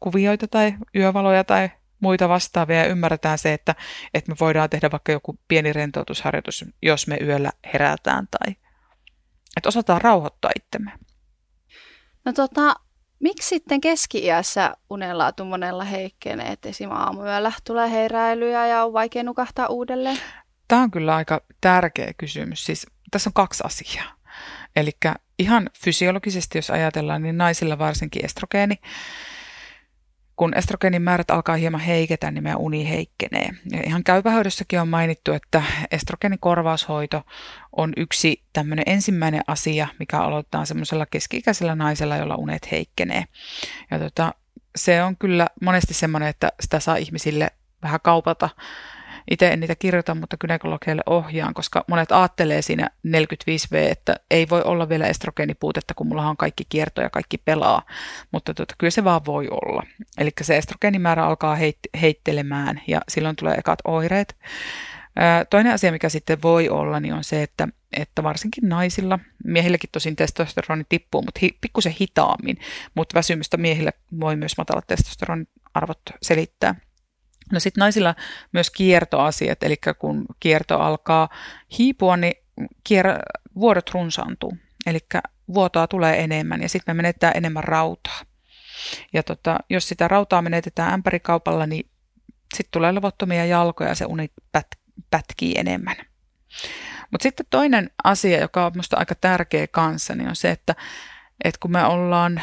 kuvioita tai yövaloja tai muita vastaavia ja ymmärretään se, että, että me voidaan tehdä vaikka joku pieni rentoutusharjoitus, jos me yöllä herätään tai että osataan rauhoittaa itsemme. No tota, Miksi sitten keski-iässä unenlaatu monella heikkenee, että esim. aamuyöllä tulee heiräilyjä ja on vaikea nukahtaa uudelleen? Tämä on kyllä aika tärkeä kysymys. Siis tässä on kaksi asiaa. Eli ihan fysiologisesti, jos ajatellaan, niin naisilla varsinkin estrogeeni kun estrogeenin määrät alkaa hieman heiketä, niin meidän uni heikkenee. Ja ihan käypähoidossakin on mainittu, että estrogeenin korvaushoito on yksi tämmöinen ensimmäinen asia, mikä aloittaa semmoisella keski-ikäisellä naisella, jolla unet heikkenee. Ja tota, se on kyllä monesti semmoinen, että sitä saa ihmisille vähän kaupata itse en niitä kirjoita, mutta gynekologeille ohjaan, koska monet ajattelee siinä 45V, että ei voi olla vielä estrogeenipuutetta, kun mulla on kaikki kierto ja kaikki pelaa, mutta tuota, kyllä se vaan voi olla. Eli se estrogeenimäärä alkaa heit- heittelemään ja silloin tulee ekat oireet. Toinen asia, mikä sitten voi olla, niin on se, että, että varsinkin naisilla, miehilläkin tosin testosteroni tippuu, mutta hi, pikkusen hitaammin, mutta väsymystä miehillä voi myös matalat testosteronin arvot selittää. No sitten naisilla myös kiertoasiat, eli kun kierto alkaa hiipua, niin kier- vuodot runsaantuu. Eli vuotoa tulee enemmän ja sitten me menetetään enemmän rautaa. Ja tota, jos sitä rautaa menetetään ämpärikaupalla, niin sitten tulee levottomia jalkoja ja se uni pät- pätkii enemmän. Mutta sitten toinen asia, joka on minusta aika tärkeä kanssa, niin on se, että, että kun me ollaan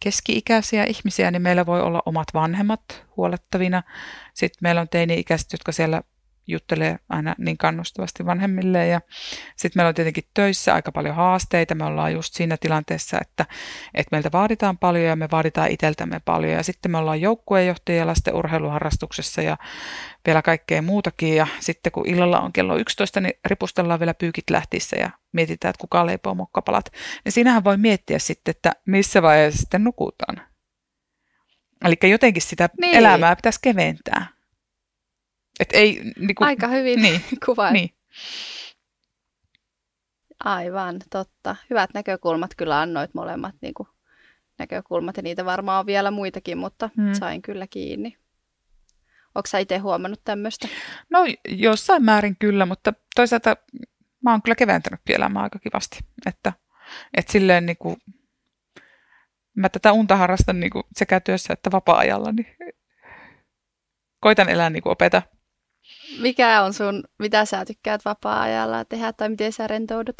keski-ikäisiä ihmisiä, niin meillä voi olla omat vanhemmat huolettavina. Sitten meillä on teini-ikäiset, jotka siellä juttelee aina niin kannustavasti vanhemmille. Ja sitten meillä on tietenkin töissä aika paljon haasteita. Me ollaan just siinä tilanteessa, että, että meiltä vaaditaan paljon ja me vaaditaan itseltämme paljon. Ja sitten me ollaan joukkueenjohtajia lasten urheiluharrastuksessa ja vielä kaikkea muutakin. Ja sitten kun illalla on kello 11, niin ripustellaan vielä pyykit lähtissä ja mietitään, että kuka leipoo mokkapalat. Niin siinähän voi miettiä sitten, että missä vaiheessa sitten nukutaan. Eli jotenkin sitä niin. elämää pitäisi keventää. Et ei, niin kuin, Aika hyvin niin, [laughs] kuvaat. Niin. Aivan, totta. Hyvät näkökulmat kyllä annoit molemmat niin kuin, näkökulmat ja niitä varmaan on vielä muitakin, mutta hmm. sain kyllä kiinni. Onko sä itse huomannut tämmöistä? No jossain määrin kyllä, mutta toisaalta mä oon kyllä keventänyt elämää aika kivasti. Että, että silleen niin kuin, mä tätä unta harrastan niin kuin sekä työssä että vapaa-ajalla, niin koitan elää niin kuin opeta mikä on sun, mitä sä tykkäät vapaa-ajalla tehdä tai miten sä rentoudut?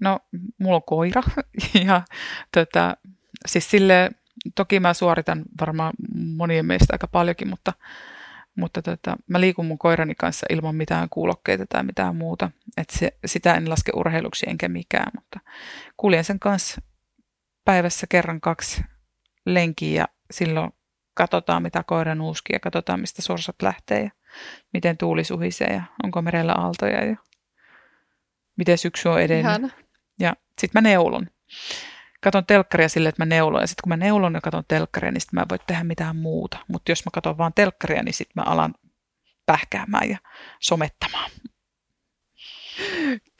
No, mulla on koira [laughs] ja tota, siis sille, toki mä suoritan varmaan monien meistä aika paljonkin, mutta, mutta tota, mä liikun mun koirani kanssa ilman mitään kuulokkeita tai mitään muuta. Et se, sitä en laske urheiluksi enkä mikään, mutta kuljen sen kanssa päivässä kerran kaksi lenkiä ja silloin katsotaan mitä koira nuuski ja katsotaan mistä sorsat lähtee ja miten tuuli suhisee ja onko merellä aaltoja ja miten syksy on edennyt. Ihana. Ja sitten mä neulon. Katon telkkaria silleen, että mä neulon. Ja sitten kun mä neulon ja katon telkkaria, niin sitten mä en voi tehdä mitään muuta. Mutta jos mä katon vaan telkkaria, niin sitten mä alan pähkäämään ja somettamaan.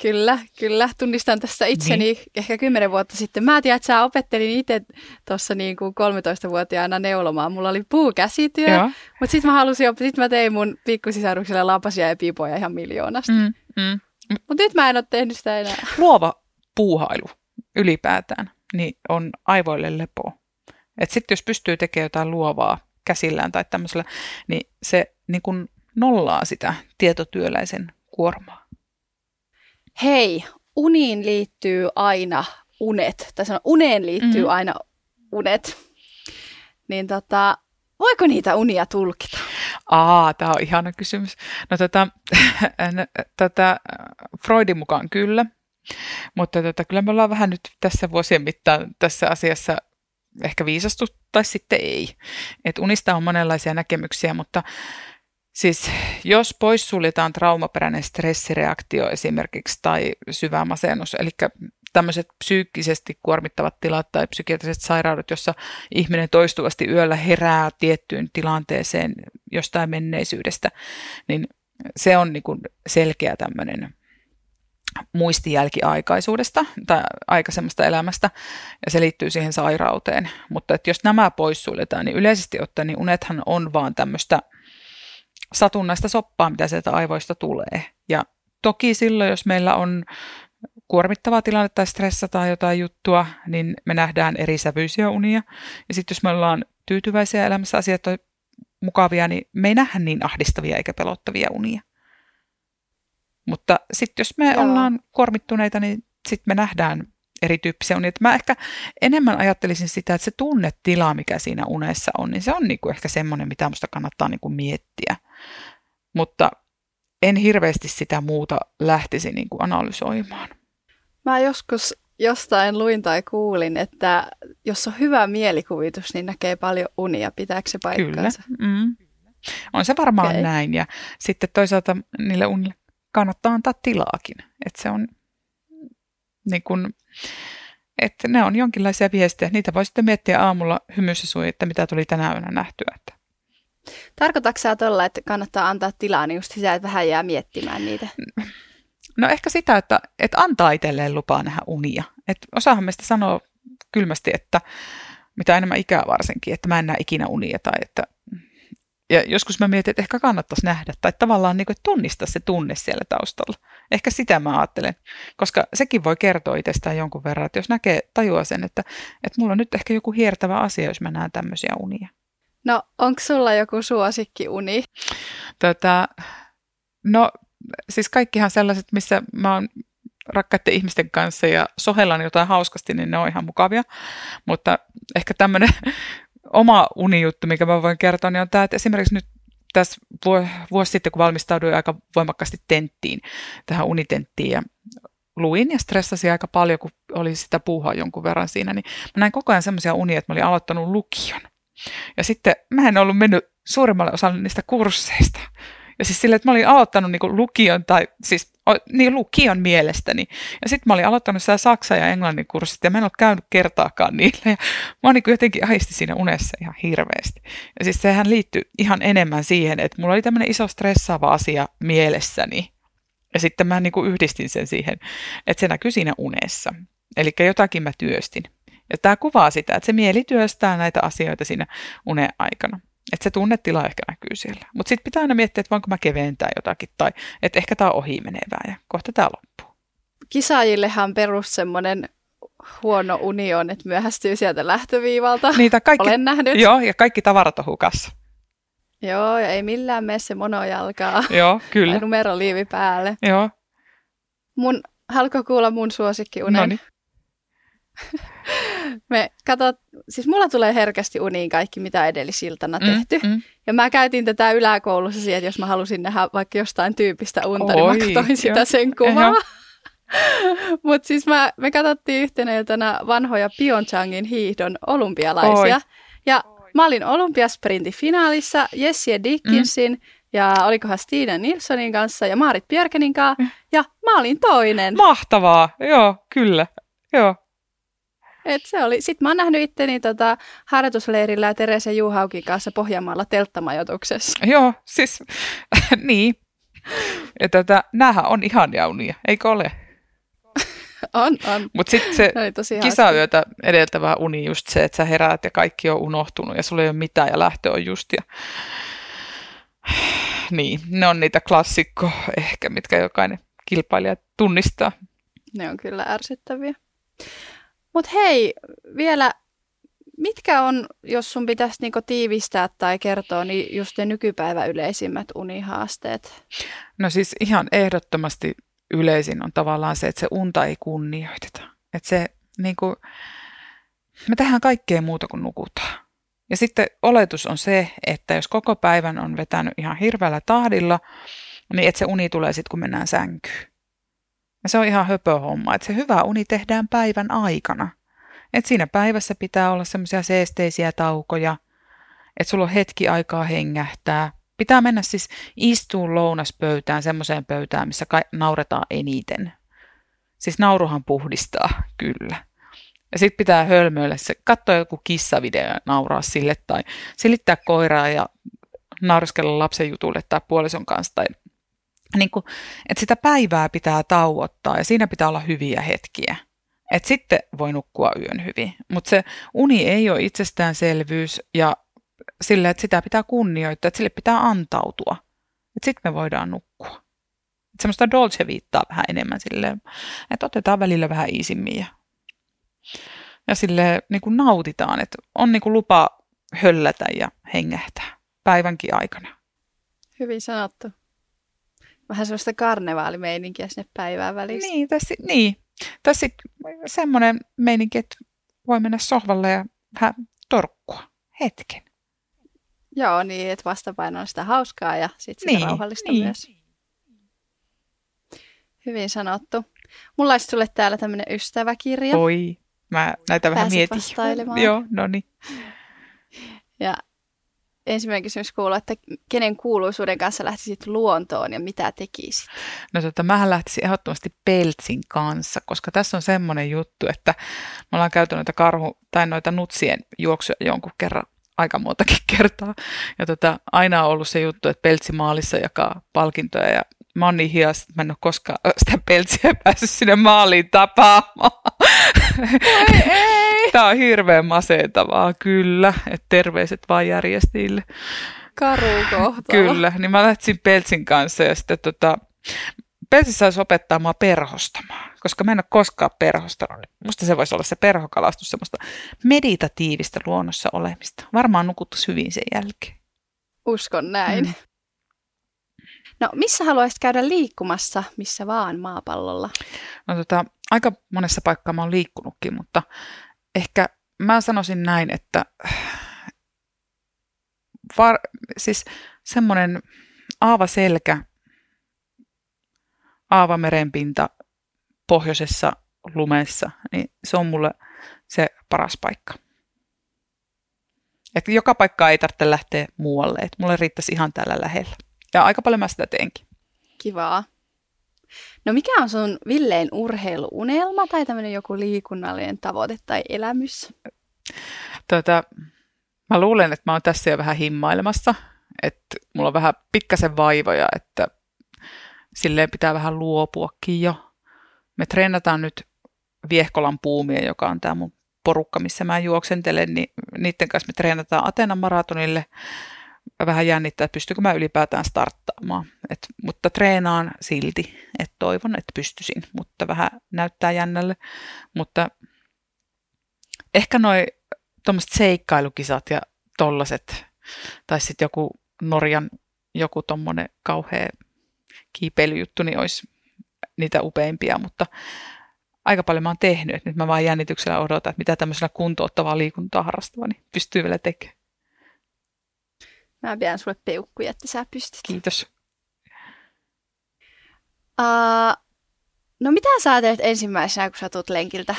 Kyllä, kyllä. Tunnistan tässä itseni niin. ehkä kymmenen vuotta sitten. Mä tiedän, että sä opettelin itse tuossa niin kuin 13-vuotiaana neulomaan. Mulla oli puukäsityö, mutta sitten mä halusin. Sitten mä tein mun pikkusisarukselle lapasia ja pipoja ihan miljoonasta. Mm, mm. Mutta nyt mä en ole tehnyt sitä enää. Luova puuhailu ylipäätään niin on aivoille lepo. Et sitten jos pystyy tekemään jotain luovaa käsillään tai tämmöisellä, niin se niin kun nollaa sitä tietotyöläisen kuormaa hei, uniin liittyy aina unet, tai sanon, uneen liittyy mm. aina unet, niin tota, voiko niitä unia tulkita? Aa, tämä on ihana kysymys. No tota, [laughs] tota, Freudin mukaan kyllä, mutta tota, kyllä me ollaan vähän nyt tässä vuosien mittaan tässä asiassa ehkä viisastu tai sitten ei. Et unista on monenlaisia näkemyksiä, mutta Siis jos poissuljetaan traumaperäinen stressireaktio esimerkiksi tai syvä masennus, eli tämmöiset psyykkisesti kuormittavat tilat tai psykiatriset sairaudet, jossa ihminen toistuvasti yöllä herää tiettyyn tilanteeseen jostain menneisyydestä, niin se on niin kuin selkeä tämmöinen muistijälki aikaisuudesta tai aikaisemmasta elämästä, ja se liittyy siihen sairauteen. Mutta että jos nämä poissuljetaan, niin yleisesti ottaen niin unethan on vaan tämmöistä satunnaista soppaa, mitä sieltä aivoista tulee. Ja toki silloin, jos meillä on kuormittava tilanne tai stressataan jotain juttua, niin me nähdään eri sävyisiä unia. Ja sitten jos me ollaan tyytyväisiä elämässä, asiat on mukavia, niin me ei nähdä niin ahdistavia eikä pelottavia unia. Mutta sitten jos me Joo. ollaan kuormittuneita, niin sitten me nähdään erityyppisiä unia. Mä ehkä enemmän ajattelisin sitä, että se tunnetila, mikä siinä unessa on, niin se on niinku ehkä semmoinen, mitä minusta kannattaa niinku miettiä. Mutta en hirveästi sitä muuta lähtisi niinku analysoimaan. Mä joskus jostain luin tai kuulin, että jos on hyvä mielikuvitus, niin näkee paljon unia. Pitääkö se paikkaansa? Kyllä. Mm. On se varmaan okay. näin. Ja sitten toisaalta niille unille kannattaa antaa tilaakin. Että se on niin kun, että ne on jonkinlaisia viestejä. Niitä voi sitten miettiä aamulla hymyssä sui, että mitä tuli tänä yönä nähtyä. Että. Tarkoitatko sä tuolla, että kannattaa antaa tilaa, niin just sitä, että vähän jää miettimään niitä? No ehkä sitä, että, että antaa itselleen lupaa nähdä unia. että osahan meistä sanoo kylmästi, että mitä enemmän ikää varsinkin, että mä en näe ikinä unia tai että ja joskus mä mietin, että ehkä kannattaisi nähdä tai tavallaan niin kuin, tunnistaa se tunne siellä taustalla. Ehkä sitä mä ajattelen, koska sekin voi kertoa itsestään jonkun verran, että jos näkee, tajua sen, että, että mulla on nyt ehkä joku hiertävä asia, jos mä näen tämmöisiä unia. No, onko sulla joku suosikkiuni? Tota, no, siis kaikkihan sellaiset, missä mä oon rakkaiden ihmisten kanssa ja sohellaan jotain hauskasti, niin ne on ihan mukavia. Mutta ehkä tämmöinen [laughs] oma unijuttu, mikä mä voin kertoa, niin on tämä, että esimerkiksi nyt tässä vuosi sitten, kun valmistauduin aika voimakkaasti tenttiin, tähän unitenttiin ja luin ja stressasin aika paljon, kun oli sitä puuhaa jonkun verran siinä, niin mä näin koko ajan semmoisia unia, että mä olin aloittanut lukion. Ja sitten mä en ollut mennyt suurimmalle osalle niistä kursseista. Ja siis silleen, että mä olin aloittanut niin lukion, tai siis niin lukion mielestäni. Ja sitten mä olin aloittanut siellä saksa- ja englannin kurssit, ja mä en ole käynyt kertaakaan niillä. Ja mä niin jotenkin ahisti siinä unessa ihan hirveästi. Ja siis sehän liittyy ihan enemmän siihen, että mulla oli tämmöinen iso stressaava asia mielessäni. Ja sitten mä niin yhdistin sen siihen, että se näkyy siinä unessa. Eli jotakin mä työstin. Ja tämä kuvaa sitä, että se mieli työstää näitä asioita siinä unen aikana. Että se tunnetila ehkä näkyy siellä. Mutta sitten pitää aina miettiä, että voinko mä keventää jotakin tai että ehkä tämä on ohi menevää ja kohta tämä loppuu. Kisaajillehan perus semmoinen huono uni on, että myöhästyy sieltä lähtöviivalta. Niitä kaikki, Olen nähnyt. Joo, ja kaikki tavarat on hukassa. Joo, ja ei millään mene se monojalkaa. Joo, kyllä. Tai numeroliivi päälle. Joo. Mun, haluatko kuulla mun suosikkiunen? Noniin. [laughs] Me katsot, siis mulla tulee herkästi uniin kaikki, mitä edellisiltana tehty. Mm, mm. Ja mä käytin tätä yläkoulussa siihen, että jos mä halusin nähdä vaikka jostain tyypistä unta, Oi, niin mä katsoin sitä sen kuvaa. [laughs] Mutta siis mä, me katsottiin yhtenä iltana vanhoja Pyeongchangin hiihdon olympialaisia. Oi. Ja mä olin olympiasprintin finaalissa Jessie Dickinsin mm. ja olikohan Stina Nilssonin kanssa ja Maarit Björkenin kanssa. Mm. Ja mä olin toinen. Mahtavaa, joo, kyllä. Joo. Et se oli. Sitten mä oon nähnyt itteni tota, harjoitusleirillä Teresa Juhaukin kanssa Pohjanmaalla telttamajoituksessa. Joo, siis [laughs] niin. Ja tätä, näähän on ihan jaunia, eikö ole? [laughs] on, on. Mutta sitten se kisayötä edeltävä uni just se, että sä heräät ja kaikki on unohtunut ja sulla ei ole mitään ja lähtö on just ja... [sighs] Niin, ne on niitä klassikko ehkä, mitkä jokainen kilpailija tunnistaa. Ne on kyllä ärsyttäviä. Mutta hei, vielä mitkä on, jos sun pitäisi niinku tiivistää tai kertoa, niin just ne nykypäivä yleisimmät unihaasteet? No siis ihan ehdottomasti yleisin on tavallaan se, että se unta ei kunnioiteta. Että se niinku, me tehdään kaikkea muuta kuin nukutaan. Ja sitten oletus on se, että jos koko päivän on vetänyt ihan hirveällä tahdilla, niin että se uni tulee sitten, kun mennään sänkyyn. Ja se on ihan höpöhomma, että se hyvä uni tehdään päivän aikana. Että siinä päivässä pitää olla semmoisia seesteisiä taukoja, että sulla on hetki aikaa hengähtää. Pitää mennä siis istuun lounaspöytään, semmoiseen pöytään, missä ka- nauretaan eniten. Siis nauruhan puhdistaa, kyllä. Ja sitten pitää hölmöillä se, katsoa joku kissavideo ja nauraa sille tai silittää koiraa ja nauriskella lapsen jutulle tai puolison kanssa tai niin kuin, että sitä päivää pitää tauottaa ja siinä pitää olla hyviä hetkiä. Että sitten voi nukkua yön hyvin. Mutta se uni ei ole itsestäänselvyys ja sille, että sitä pitää kunnioittaa, että sille pitää antautua. Että sitten me voidaan nukkua. Et semmoista dolce viittaa vähän enemmän silleen, että otetaan välillä vähän iisimmin ja, ja sille niin kuin nautitaan, että on niin kuin lupa höllätä ja hengähtää päivänkin aikana. Hyvin sanottu. Vähän sellaista karnevaalimeininkiä sinne päivään välissä. Niin, tässä, niin. Tai sitten semmoinen meininki, että voi mennä sohvalle ja vähän torkkua hetken. Joo, niin, että vastapaino on sitä hauskaa ja sitten sitä niin, rauhallista niin. myös. Hyvin sanottu. Mulla olisi sulle täällä tämmöinen ystäväkirja. Oi, mä näitä vähän mietin. Joo, no niin. Ja ensimmäinen kysymys kuuluu, että kenen kuuluisuuden kanssa lähtisit luontoon ja mitä tekisit? No tota, mähän lähtisin ehdottomasti Peltsin kanssa, koska tässä on semmoinen juttu, että me ollaan käyty noita karhu tai noita nutsien juoksuja jonkun kerran aika muutakin [laughs] kertaa. Ja tota, aina on ollut se juttu, että Peltsimaalissa jakaa palkintoja ja mä oon niin hias, että mä en ole koskaan [laughs] sitä peltsiä päässyt sinne maaliin tapaamaan. Ei, ei. Tämä on hirveän masentavaa, kyllä. Että terveiset vaan järjestäjille. Karu kohtalo. Kyllä, niin mä lähtisin Peltsin kanssa ja sitten tota, Peltsi saisi opettaa mua perhostamaan, koska mä en ole koskaan perhostanut. Musta se voisi olla se perhokalastus, semmoista meditatiivista luonnossa olemista. Varmaan nukuttu hyvin sen jälkeen. Uskon näin. Mm. No missä haluaisit käydä liikkumassa, missä vaan maapallolla? No tota, aika monessa paikkaa mä oon liikkunutkin, mutta ehkä mä sanoisin näin, että var, siis semmoinen aava selkä, aava merenpinta pohjoisessa lumessa, niin se on mulle se paras paikka. Että joka paikkaa ei tarvitse lähteä muualle, että mulle riittäisi ihan täällä lähellä. Ja aika paljon mä sitä teenkin. Kivaa. No mikä on sun Villeen urheiluunelma tai tämmöinen joku liikunnallinen tavoite tai elämys? Tuota, mä luulen, että mä oon tässä jo vähän himmailemassa. Että mulla on vähän pikkasen vaivoja, että silleen pitää vähän luopuakin jo. Me treenataan nyt Viehkolan puumia, joka on tämä mun porukka, missä mä juoksentelen, niin niiden kanssa me treenataan Atenan maratonille. Vähän jännittää, että pystykö mä ylipäätään starttaamaan. Et, mutta treenaan silti, että toivon, että pystyisin, mutta vähän näyttää jännälle. Mutta ehkä noi tuommoiset seikkailukisat ja tollaset, tai sitten joku Norjan joku tommonen kauhea kiipeilyjuttu, niin olisi niitä upeimpia, mutta aika paljon mä oon tehnyt, että nyt mä vaan jännityksellä odotan, että mitä tämmöisellä kuntouttavaa liikuntaa harrastava, niin pystyy vielä tekemään. Mä pidän sulle peukkuja, että sä pystyt. Kiitos. Uh, no mitä sä teet ensimmäisenä, kun sä tulet lenkiltä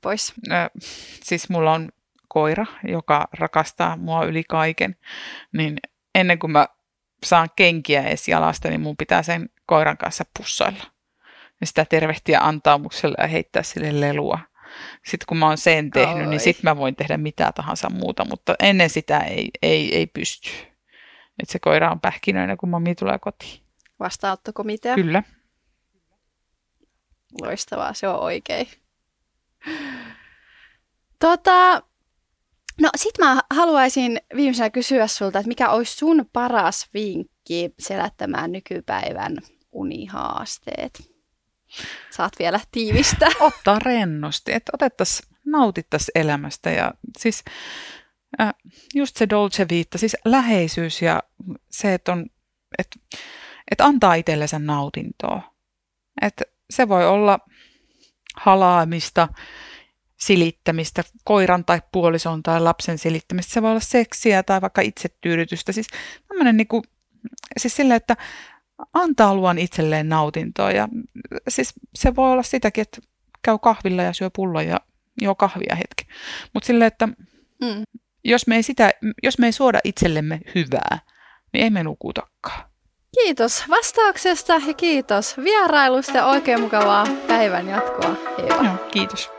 pois? Ö, siis mulla on koira, joka rakastaa mua yli kaiken, niin ennen kuin mä saan kenkiä edes jalasta, niin mun pitää sen koiran kanssa pussailla ja sitä tervehtiä antaumuksella ja heittää sille lelua. Sitten kun mä oon sen tehnyt, niin Oi. niin sitten mä voin tehdä mitä tahansa muuta, mutta ennen sitä ei, ei, ei pysty. Että se koira on pähkinöinen, kun mami tulee kotiin. Vastaanottokomitea? Kyllä. Loistavaa, se on oikein. Tota, no sit mä haluaisin viimeisenä kysyä sulta, että mikä olisi sun paras vinkki selättämään nykypäivän unihaasteet? saat vielä tiivistä. Ottaa rennosti, että otettaisiin, nautittaisiin elämästä ja siis äh, just se Dolce Vita, siis läheisyys ja se, että, on, että, että antaa itsellensä nautintoa. Että se voi olla halaamista, silittämistä, koiran tai puolison tai lapsen silittämistä. Se voi olla seksiä tai vaikka itsetyydytystä. Siis tämmöinen niin kuin, siis sille, että antaa luon itselleen nautintoa. Ja siis se voi olla sitäkin, että käy kahvilla ja syö pullon ja juo kahvia hetki. Mutta silleen, että mm. Jos, me ei sitä, jos me ei suoda itsellemme hyvää, niin ei me nukutakaan. Kiitos vastauksesta ja kiitos vierailusta ja oikein mukavaa päivän jatkoa. Joo, kiitos.